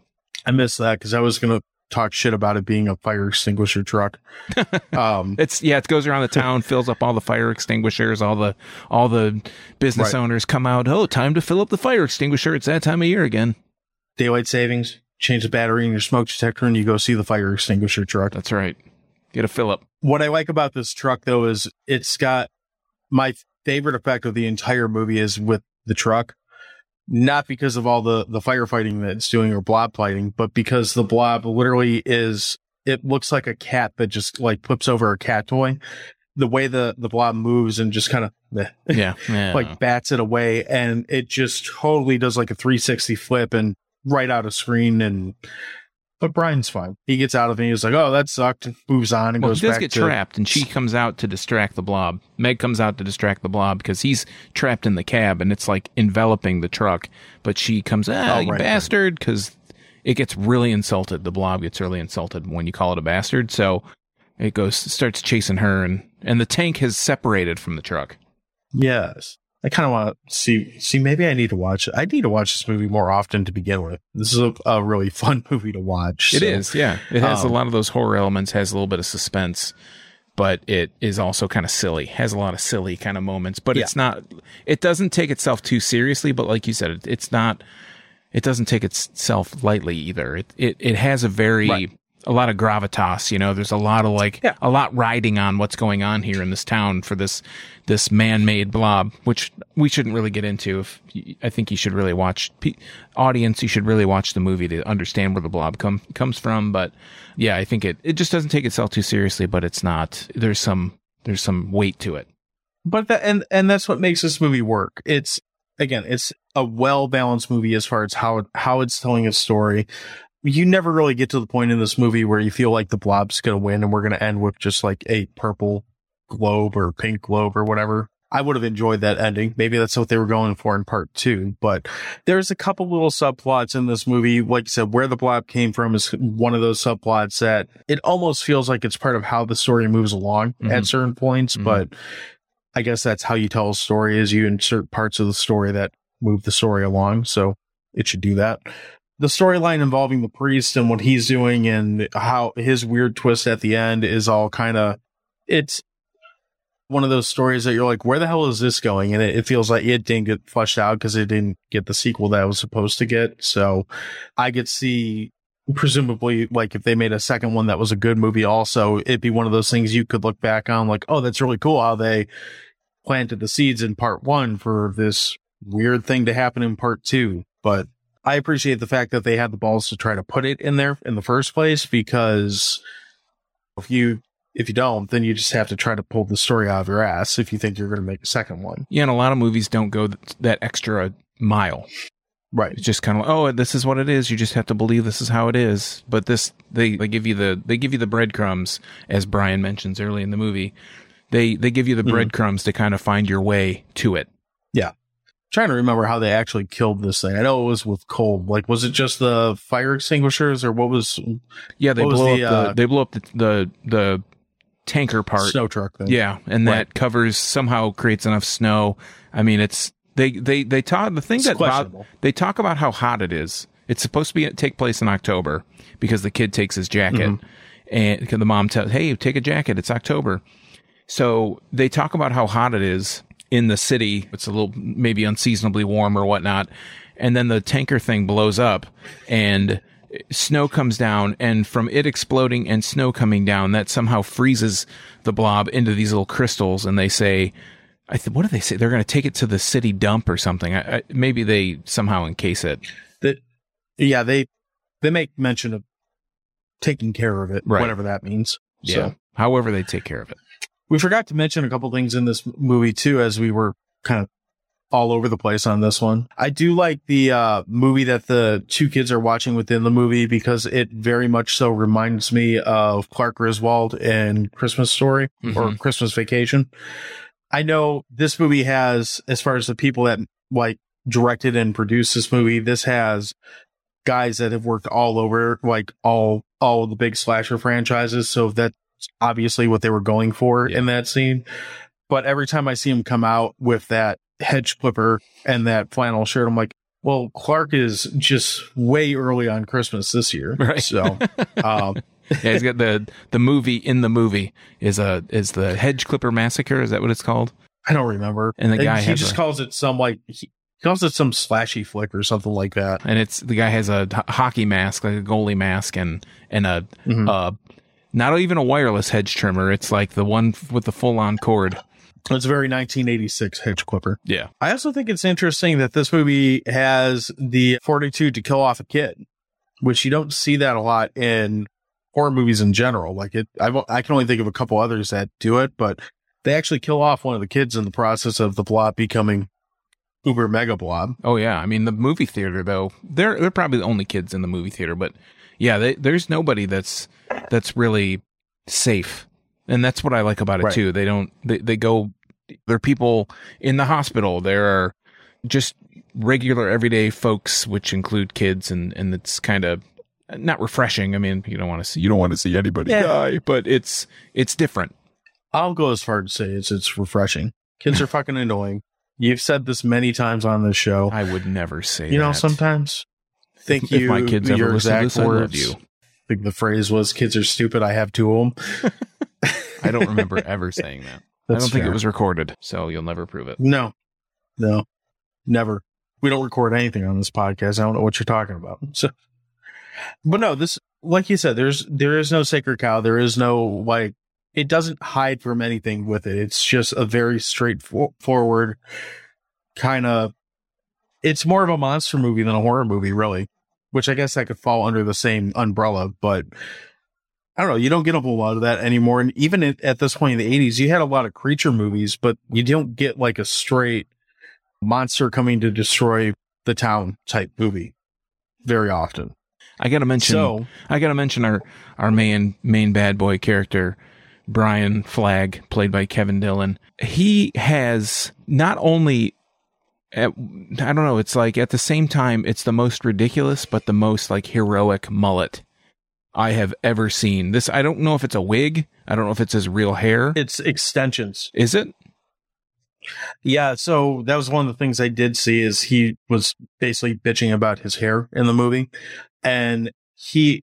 I missed that because I was gonna talk shit about it being a fire extinguisher truck. um, It's yeah, it goes around the town, fills up all the fire extinguishers. All the all the business Right. owners come out. Oh, time to fill up the fire extinguisher. It's that time of year again. daylight savings, change the battery in your smoke detector, and you go see the fire extinguisher truck. That's right. Get a fill up. What I like about this truck though is it's got my favorite effect of the entire movie is with the truck. Not because of all the, the firefighting that it's doing or blob fighting, but because the blob literally is, it looks like a cat that just like flips over a cat toy. The way the, the blob moves and just kind of Yeah, yeah. like bats it away and it just totally does like a 360 flip and right out of screen and but Brian's fine. He gets out of it. He's like, "Oh, that sucked." and Moves on and well, goes he does back get to trapped, and she comes out to distract the blob. Meg comes out to distract the blob because he's trapped in the cab, and it's like enveloping the truck. But she comes, ah, Oh, you right, bastard, because it gets really insulted. The blob gets really insulted when you call it a bastard. So it goes, starts chasing her, and and the tank has separated from the truck. Yes. I kind of want to see see maybe I need to watch I need to watch this movie more often to begin with. This is a, a really fun movie to watch. It so- is, yeah. It has um, a lot of those horror elements, has a little bit of suspense, but it is also kind of silly. Has a lot of silly kind of moments, but Yeah. it's not. It doesn't take itself too seriously, but like you said, it, it's not. It doesn't take itself lightly either. It it, it has a very Right. A lot of gravitas. You know, there's a lot of like Yeah. a lot riding on what's going on here in this town for this this man-made blob, which we shouldn't really get into. If I think you should really watch audience, you should really watch the movie to understand where the blob come comes from. But yeah, I think it it just doesn't take itself too seriously, but it's not. There's some there's some weight to it. but that and and that's what makes this movie work. It's again, it's a well balanced movie as far as how how it's telling a story. You never really get to the point in this movie where you feel like the blob's going to win and we're going to end with just like a purple globe or pink globe or whatever. I would have enjoyed that ending. Maybe that's what they were going for in part two, but there's a couple little subplots in this movie. Like you said, where the blob came from is one of those subplots that it almost feels like it's part of how the story moves along Mhm. at certain points, Mhm. but I guess that's how you tell a story is you insert parts of the story that move the story along. So it should do that. The storyline involving the priest and what he's doing and how his weird twist at the end is all kind of, it's one of those stories that you're like, where the hell is this going? And it, it feels like it didn't get fleshed out because it didn't get the sequel that it was supposed to get. So I could see presumably like if they made a second one that was a good movie also it'd be one of those things you could look back on like oh that's really cool how they planted the seeds in part one for this weird thing to happen in part two but i appreciate the fact that they had the balls to try to put it in there in the first place because if you if you don't then you just have to try to pull the story out of your ass if you think you're going to make a second one Yeah, and a lot of movies don't go th- that extra mile. right It's just kind of like, oh, this is what it is. You just have to believe this is how it is. But this, they, they give you the, they give you the breadcrumbs, as Brian mentions early in the movie. They, they give you the Mhm. breadcrumbs to kind of find your way to it. Trying to remember how they actually killed this thing i know it was with cold like was it just the fire extinguishers or what was Yeah, they blow the, up uh, the, they blow up the, the, the tanker part. snow truck thing Yeah, and that Right. covers somehow creates enough snow. I mean, it's they they they talk the thing It's that bo- they talk about how hot it is. It's supposed to be take place in October because the kid takes his jacket Mm-hmm. and the mom tells, "Hey, take a jacket. It's October." So they talk about how hot it is in the city. It's a little maybe unseasonably warm or whatnot, and then the tanker thing blows up and snow comes down. And from it exploding and snow coming down that somehow freezes the blob into these little crystals. And they say I th- what do they say? They're going to take it to the city dump or something. I, I, maybe they somehow encase it. That yeah they they make mention of taking care of it Right. whatever that means. Yeah. So. However they take care of it we forgot to mention a couple things in this movie too as we were kind of all over the place on this one. I do like the uh movie that the two kids are watching within the movie because it very much so reminds me of clark griswold and christmas story or Mhm. christmas vacation. I know this movie has as far as the people that like directed and produced this movie this has guys that have worked all over like all all the big slasher franchises. So that's obviously what they were going for in that scene. But every time i see him come out with that hedge clipper and that flannel shirt i'm like well clark is just way early on christmas this year. Right. so um yeah he's got the the movie in the movie is a is the hedge clipper massacre. Is that what it's called? I don't remember. And the guy he just a- calls it some like he calls it some slashy flick or something like that. And it's the guy has a h- hockey mask like a goalie mask and and a Mhm. uh not even a wireless hedge trimmer it's like the one with the full on cord it's a very 1986 hedge clipper yeah I also think it's interesting that this movie has the fortitude to kill off a kid, which you don't see that a lot in horror movies in general. Like it, I've, I can only think of a couple others that do it, but they actually kill off one of the kids in the process of the blob becoming uber mega blob. Oh yeah, I mean the movie theater though. They're they're probably the only kids in the movie theater, but yeah, they, there's nobody that's that's really safe, and that's what I like about it Right. too. They don't they they go. There are people in the hospital. There are just regular everyday folks, which include kids, and and it's kind of not refreshing. I mean, you don't want to see you don't want to see anybody Yeah. die, but it's it's different. I'll go as far to say it's, it's refreshing. Kids are fucking annoying. You've said this many times on this show. I would never say You know, sometimes think if you, my kids ever your listen to exact this, I love words. you. I think the phrase was "kids are stupid." I have two of them. I don't remember ever saying that. I That's don't think fair. it was recorded, so you'll never prove it. No, no, never. We don't record anything on this podcast. I don't know what you're talking about. So, but no, this like you said, there's there is no sacred cow. There is no like it doesn't hide from anything with it. It's just a very straightforward kind of. It's more of a monster movie than a horror movie, really. Which I guess that could fall under the same umbrella, but I don't know. You don't get a whole lot of that anymore. And even at, at this point in the '80s, you had a lot of creature movies, but you don't get like a straight monster coming to destroy the town type movie very often. I gotta mention. So I gotta mention our our main main bad boy character, Brian Flagg, played by Kevin Dillon. He has not only at, I don't know, it's like at the same time it's the most ridiculous but the most like heroic mullet I have ever seen. This I don't know if it's a wig. I don't know if it's his real hair. it's extensions. Is it? Yeah, so that was one of the things I did see is he was basically bitching about his hair in the movie. And he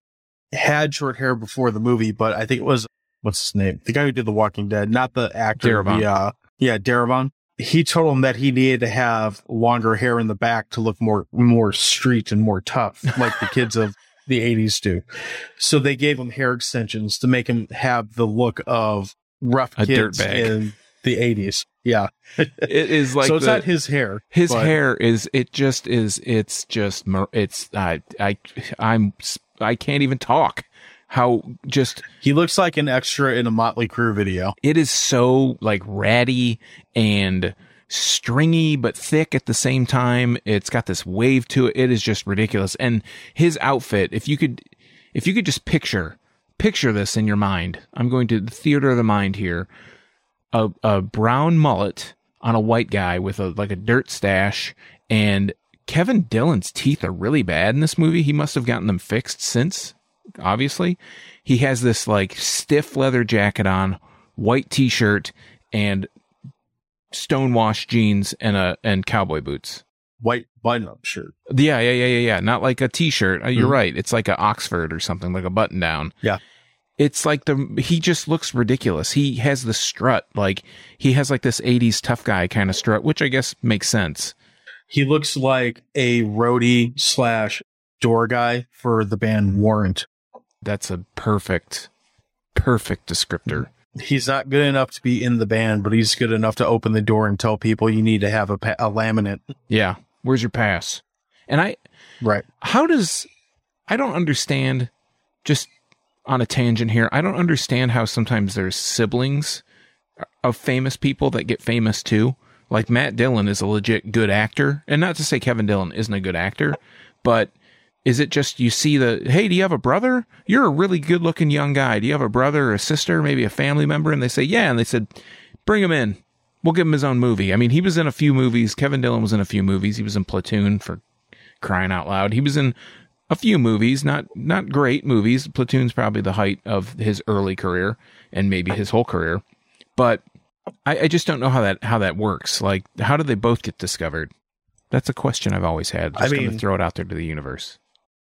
had short hair before the movie, but I think it was what's his name? The guy who did The Walking Dead, not the actor. Darabont. The, uh, yeah, Darabont. He told him that he needed to have longer hair in the back to look more more street and more tough, like the kids of the '80s do. So they gave him hair extensions to make him have the look of rough A kids in the '80s. Yeah, It is like so it's the- not his hair. his but hair is it just is it's just it's I I I'm I can't even talk. How just He looks like an extra in a Motley Crue video. it is so like ratty and stringy but thick at the same time. It's got this wave to it. It is just ridiculous. And his outfit, if you could if you could just picture picture this in your mind. I'm going to the theater of the mind here. A a brown mullet on a white guy with a like a dirt stash and Kevin Dillon's teeth are really bad in this movie. He must have gotten them fixed since, obviously. He has this like stiff leather jacket on, white t-shirt and stonewashed jeans and a and cowboy boots. White button-up shirt. Yeah, yeah, yeah, yeah, yeah. Not like a t-shirt. Uh, You're Mhm. right. It's like a Oxford or something, like a button down. Yeah. It's like the he just looks ridiculous. He has the strut, like he has like this '80s tough guy kind of strut, which I guess makes sense. He looks like a roadie slash door guy for the band Warrant. That's a perfect, perfect descriptor. He's not good enough to be in the band, but he's good enough to open the door and tell people you need to have a, pa- a laminate. Yeah. Where's your pass? And I, Right. how does I don't understand just on a tangent here. I don't understand how sometimes there's siblings of famous people that get famous too. Like Matt Dillon is a legit good actor, and not to say Kevin Dillon isn't a good actor, but is it just you see the hey, do you have a brother? You're a really good looking young guy. Do you have a brother or a sister, maybe a family member? And they say yeah, and they said bring him in. We'll give him his own movie. I mean, he was in a few movies. Kevin Dillon was in a few movies. He was in Platoon for crying out loud. He was in a few movies, not not great movies. Platoon's probably the height of his early career and maybe his whole career. But I, I just don't know how that how that works. Like, how did they both get discovered? That's a question I've always had. I Just gonna mean- throw it out there to the universe.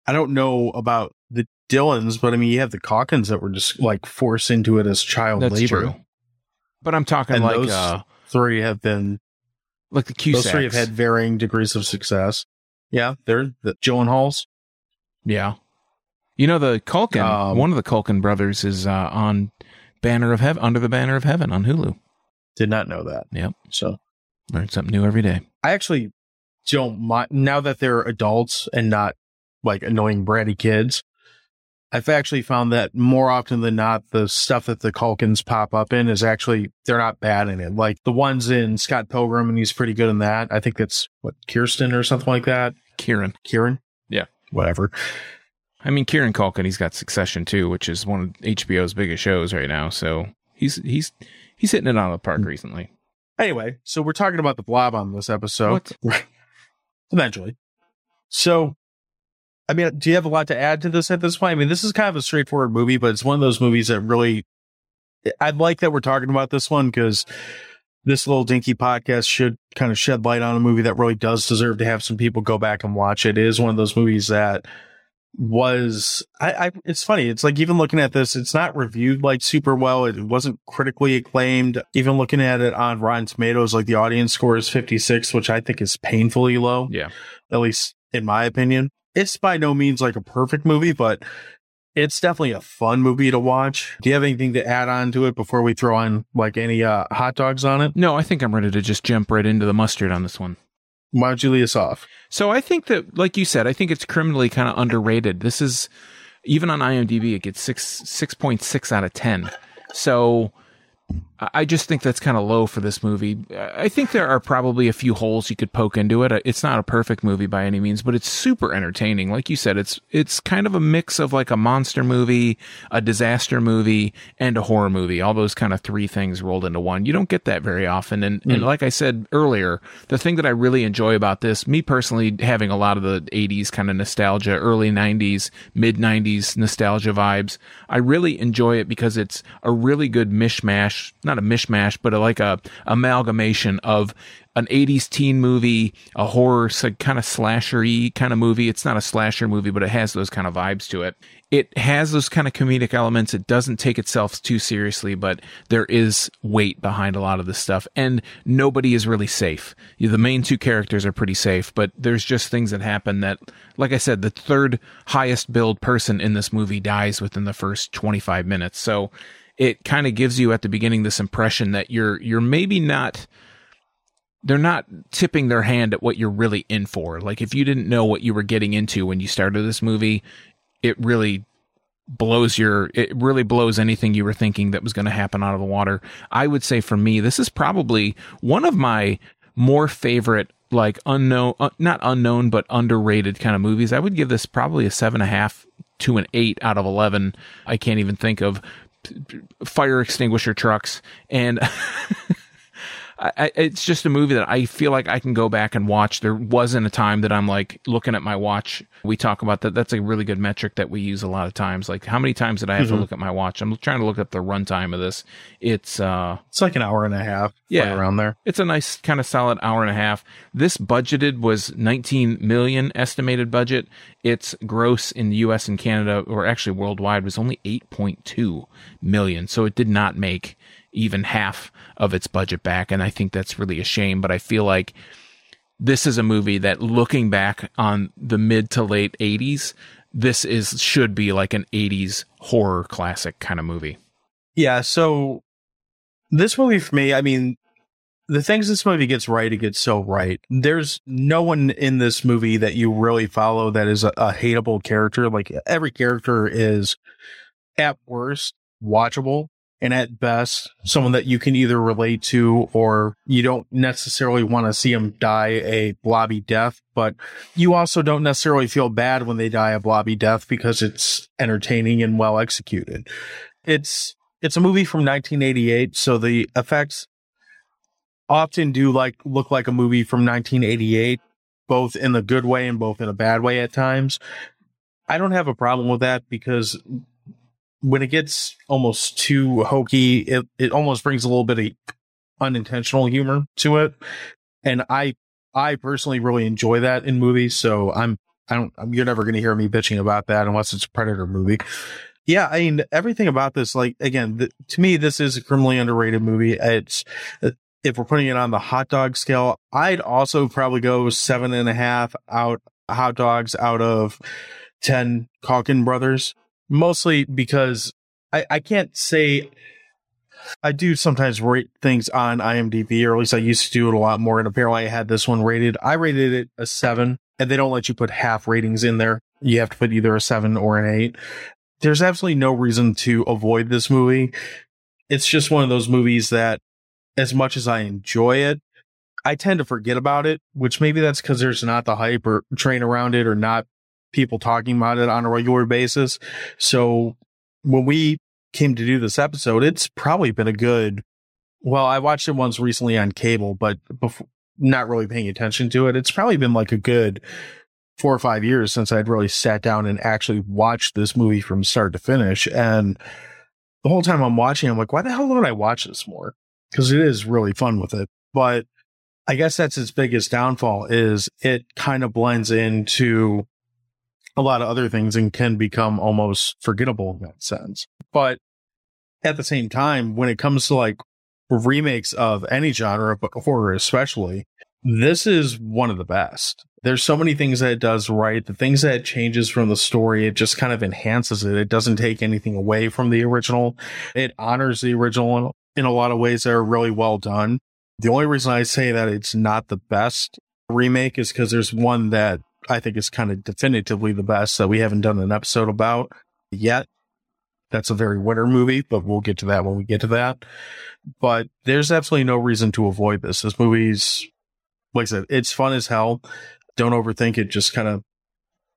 I don't know about the Dillons, but I mean, you have the Culkins that were just like forced into it as child That's labor. true. But I'm talking And like those uh Three have been, like the Cusacks. those three have had varying degrees of success. Yeah, they're the Joan Halls. Yeah. You know the Culkin, Um, one of the Culkin brothers is uh, on Banner of Heaven, Under the Banner of Heaven on Hulu. Did not know that. Yep. So Learn something new every day. I actually don't mind now that they're adults and not like annoying bratty kids. I've actually found that more often than not, the stuff that the Culkins pop up in is actually they're not bad in it. Like the ones in Scott Pilgrim, and he's pretty good in that. I think that's what Kirsten or something like that. Kieran. Kieran, Yeah. whatever. I mean, Kieran Culkin, he's got Succession too, which is one of HBO's biggest shows right now. So he's he's he's hitting it out of the park hmm. recently. Anyway, so we're talking about the Blob on this episode. Eventually. So, I mean, do you have a lot to add to this at this point? I mean, this is kind of a straightforward movie, but it's one of those movies that really, I like that we're talking about this one because this little dinky podcast should kind of shed light on a movie that really does deserve to have some people go back and watch it. It is one of those movies that was I, I it's funny it's like even looking at this it's not reviewed like super well it wasn't critically acclaimed even looking at it on rotten tomatoes like the audience score is 56 which i think is painfully low Yeah. at least in my opinion it's by no means like a perfect movie but it's definitely a fun movie to watch. Do you have anything to add on to it before we throw on like any uh, hot dogs on it? No, I think I'm ready to just jump right into the mustard on this one. Why don't you lead us off? So I think that, like you said, I think it's criminally kind of underrated. This is even on IMDb, it gets six six point six out of ten. So I just think that's kind of low for this movie. I think there are probably a few holes you could poke into it. It's not a perfect movie by any means, but it's super entertaining. Like you said, it's it's kind of a mix of like a monster movie, a disaster movie, and a horror movie. All those kind of three things rolled into one. You don't get that very often. And mm. and like I said earlier, the thing that I really enjoy about this, me personally having a lot of the 80s kind of nostalgia, early 90s, mid 90s nostalgia vibes, I really enjoy it because it's a really good mishmash not a mishmash, but a, like a amalgamation of an 80s teen movie, a horror kind of slashery kind of movie. It's not a slasher movie, but it has those kind of vibes to it. It has those kind of comedic elements. It doesn't take itself too seriously, but there is weight behind a lot of this stuff and nobody is really safe. The main two characters are pretty safe, but there's just things that happen that, like I said, the third highest billed person in this movie dies within the first 25 minutes. So it kind of gives you at the beginning this impression that you're you're maybe not they're not tipping their hand at what you're really in for. Like if you didn't know what you were getting into when you started this movie, it really blows your it really blows anything you were thinking that was going to happen out of the water. I would say for me, this is probably one of my more favorite like unknown uh, not unknown but underrated kind of movies. I would give this probably a seven and a half to an eight out of eleven. I can't even think of fire extinguisher trucks and I, it's just a movie that I feel like I can go back and watch. There wasn't a time that I'm like looking at my watch. We talk about that. That's a really good metric that we use a lot of times. Like how many times did I have mm-hmm. to look at my watch? I'm trying to look up the runtime of this. It's uh, it's like an hour and a half. Yeah, around there. It's a nice kind of solid hour and a half. This budgeted was 19 million estimated budget. Its gross in the U.S. and Canada, or actually worldwide, was only 8.2 million. So it did not make even half of its budget back. And I think that's really a shame. But I feel like this is a movie that looking back on the mid to late 80s, this is should be like an 80s horror classic kind of movie. Yeah. So this movie for me, I mean, the things this movie gets right, it gets so right. There's no one in this movie that you really follow that is a, a hateable character. Like every character is at worst watchable and at best someone that you can either relate to or you don't necessarily want to see them die a blobby death, but you also don't necessarily feel bad when they die a blobby death because it's entertaining and well executed. It's it's a movie from 1988, so the effects often do like look like a movie from 1988, both in the good way and both in a bad way at times. I don't have a problem with that because when it gets almost too hokey, it, it almost brings a little bit of unintentional humor to it. And I, I personally really enjoy that in movies. So I'm, I don't, you're never going to hear me bitching about that unless it's a Predator movie. Yeah. I mean, everything about this, like, again, the, to me, this is a criminally underrated movie. It's, uh, if we're putting it on the hot dog scale, I'd also probably go seven and a half out hot dogs out of 10 Culkin brothers mostly because I, I can't say I do sometimes rate things on IMDb, or at least I used to do it a lot more. And apparently, I had this one rated. I rated it a seven, and they don't let you put half ratings in there. You have to put either a seven or an eight. There's absolutely no reason to avoid this movie. It's just one of those movies that, as much as I enjoy it, I tend to forget about it, which maybe that's because there's not the hype or train around it or not people talking about it on a regular basis. So when we came to do this episode, it's probably been a good, well, I watched it once recently on cable, but before, not really paying attention to it. It's probably been like a good four or five years since I'd really sat down and actually watched this movie from start to finish. And the whole time I'm watching, I'm like, why the hell don't I watch this more? Because it is really fun with it. But I guess that's its biggest downfall is it kind of blends into a lot of other things and can become almost forgettable in that sense. But at the same time, when it comes to like remakes of any genre, but horror especially, this is one of the best. There's so many things that it does right. The things that it changes from the story, it just kind of enhances it. It doesn't take anything away from the original. It honors the original in a lot of ways that are really well done. The only reason I say that it's not the best remake is because there's one that I think is kind of definitively the best that we haven't done an episode about yet. That's a very winter movie, but we'll get to that when we get to that. But there's absolutely no reason to avoid this. This movie's, like I said, it's fun as hell. Don't overthink it. Just kind of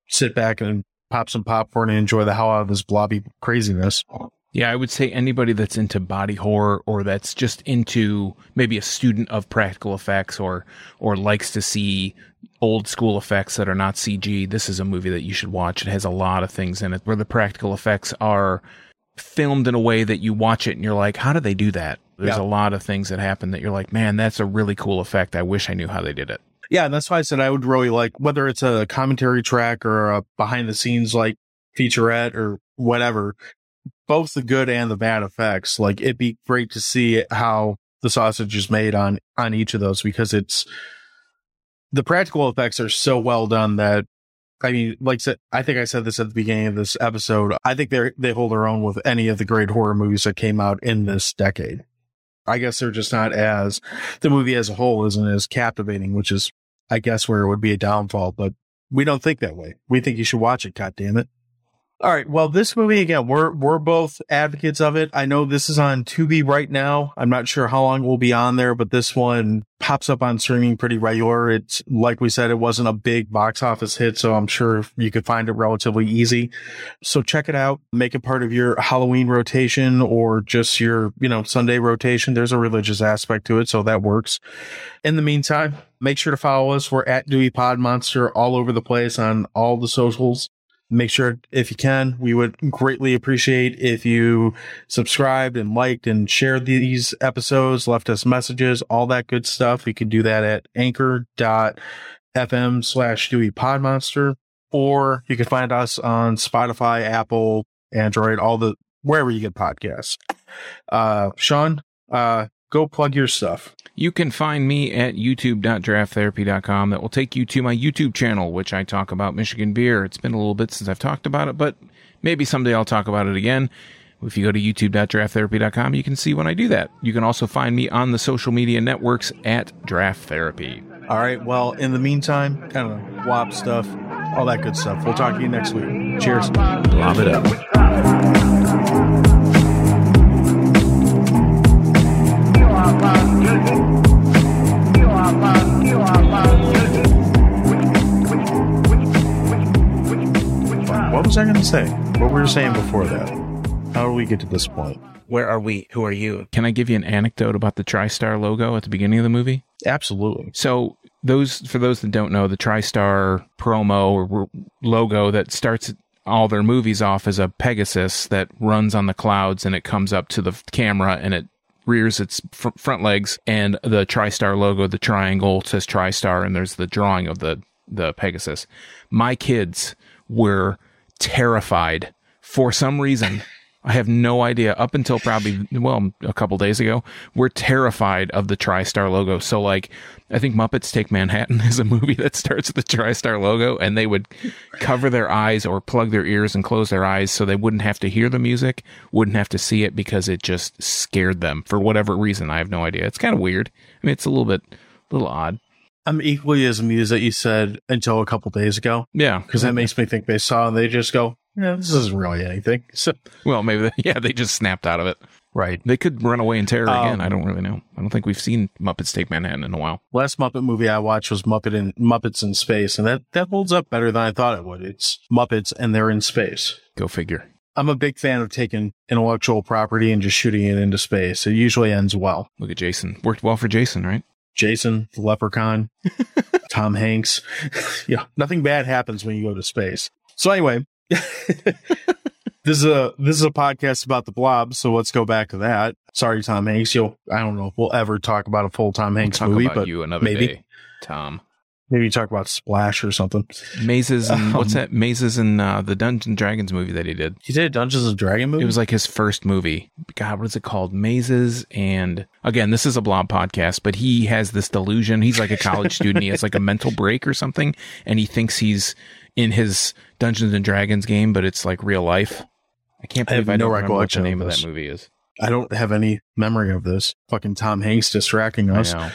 sit back and pop some popcorn and enjoy the hell out of this blobby craziness. Yeah, I would say anybody that's into body horror or that's just into maybe a student of practical effects or or likes to see old school effects that are not CG, this is a movie that you should watch. It has a lot of things in it where the practical effects are filmed in a way that you watch it and you're like, how did they do that? There's Yeah. a lot of things that happen that you're like, man, that's a really cool effect. I wish I knew how they did it. Yeah, and that's why I said I would really like whether it's a commentary track or a behind the scenes like featurette or whatever, both the good and the bad effects. Like it'd be great to see how the sausage is made on on each of those because it's the practical effects are so well done that I mean, like I think I said this at the beginning of this episode. I think they they hold their own with any of the great horror movies that came out in this decade. I guess they're just not as the movie as a whole isn't as captivating, which is I guess where it would be a downfall, but we don't think that way. We think you should watch it, god damn it. All right. Well, this movie again, we're we're both advocates of it. I know this is on Tubi right now. I'm not sure how long we'll be on there, but this one pops up on streaming pretty regular. It's like we said, it wasn't a big box office hit, so I'm sure you could find it relatively easy. So check it out. Make it part of your Halloween rotation or just your, you know, Sunday rotation. There's a religious aspect to it, so that works. In the meantime, make sure to follow us. We're at Dewey Pod Monster all over the place on all the socials. Make sure if you can, we would greatly appreciate if you subscribed and liked and shared these episodes, left us messages, all that good stuff. You can do that at anchor.fm slash Dewey Pod Monster, or you can find us on Spotify, Apple, Android, all the wherever you get podcasts. Uh, Sean, uh, go plug your stuff. You can find me at youtube.drafttherapy.com. That will take you to my YouTube channel, which I talk about Michigan beer. It's been a little bit since I've talked about it, but maybe someday I'll talk about it again. If you go to youtube.drafttherapy.com, you can see when I do that. You can also find me on the social media networks at Draft Therapy. All right. Well, in the meantime, kind of WAP stuff, all that good stuff. We'll talk to you next week. Cheers. Lob it up. What was I going to say? What were we were saying before that? How do we get to this point? Where are we? Who are you? Can I give you an anecdote about the TriStar logo at the beginning of the movie? Absolutely. So those for those that don't know, the TriStar promo or logo that starts all their movies off as a Pegasus that runs on the clouds and it comes up to the camera and it rears its fr- front legs and the TriStar logo, the triangle says TriStar and there's the drawing of the the Pegasus. My kids were terrified for some reason. I have no idea. Up until probably well a couple days ago, we're terrified of the TriStar logo. So like, I think Muppets Take Manhattan is a movie that starts with the TriStar logo, and they would cover their eyes or plug their ears and close their eyes so they wouldn't have to hear the music, wouldn't have to see it because it just scared them for whatever reason. I have no idea. It's kind of weird. I mean, it's a little bit, a little odd. I'm equally as amused that you said until a couple days ago Yeah, because that mm-hmm. makes me think they saw and they just go, yeah, this isn't really anything. So, well, maybe they, yeah, they just snapped out of it. right. They could run away in terror again. Um, I don't really know. I don't think we've seen Muppets Take Manhattan in a while. Last Muppet movie I watched was Muppet in Muppets in Space, and that, that holds up better than I thought it would. It's Muppets and they're in space. Go figure. I'm a big fan of taking intellectual property and just shooting it into space. It usually ends well. Look at Jason. Worked well for Jason, right? Jason, the leprechaun, Tom Hanks. yeah, nothing bad happens when you go to space. So anyway, this is a this is a podcast about the blob, so let's go back to that. Sorry, Tom Hanks. You'll I don't know if we'll ever talk about a full Tom Hanks we'll movie, but you another maybe. day, Tom. Maybe you talk about Splash or something. Mazes and what's Um, that? Mazes and uh, the Dungeons and Dragons movie that he did. He did a Dungeons and Dragon movie. It was like his first movie. God, what is it called? Mazes. And again, this is a blob podcast, but he has this delusion. He's like a college student. He has like a mental break or something, and he thinks he's in his Dungeons and Dragons game, but it's like real life. I can't I have I, no don't remember what the recollection of name of, that movie is. I don't have any memory of this. Fucking Tom Hanks distracting us. I know.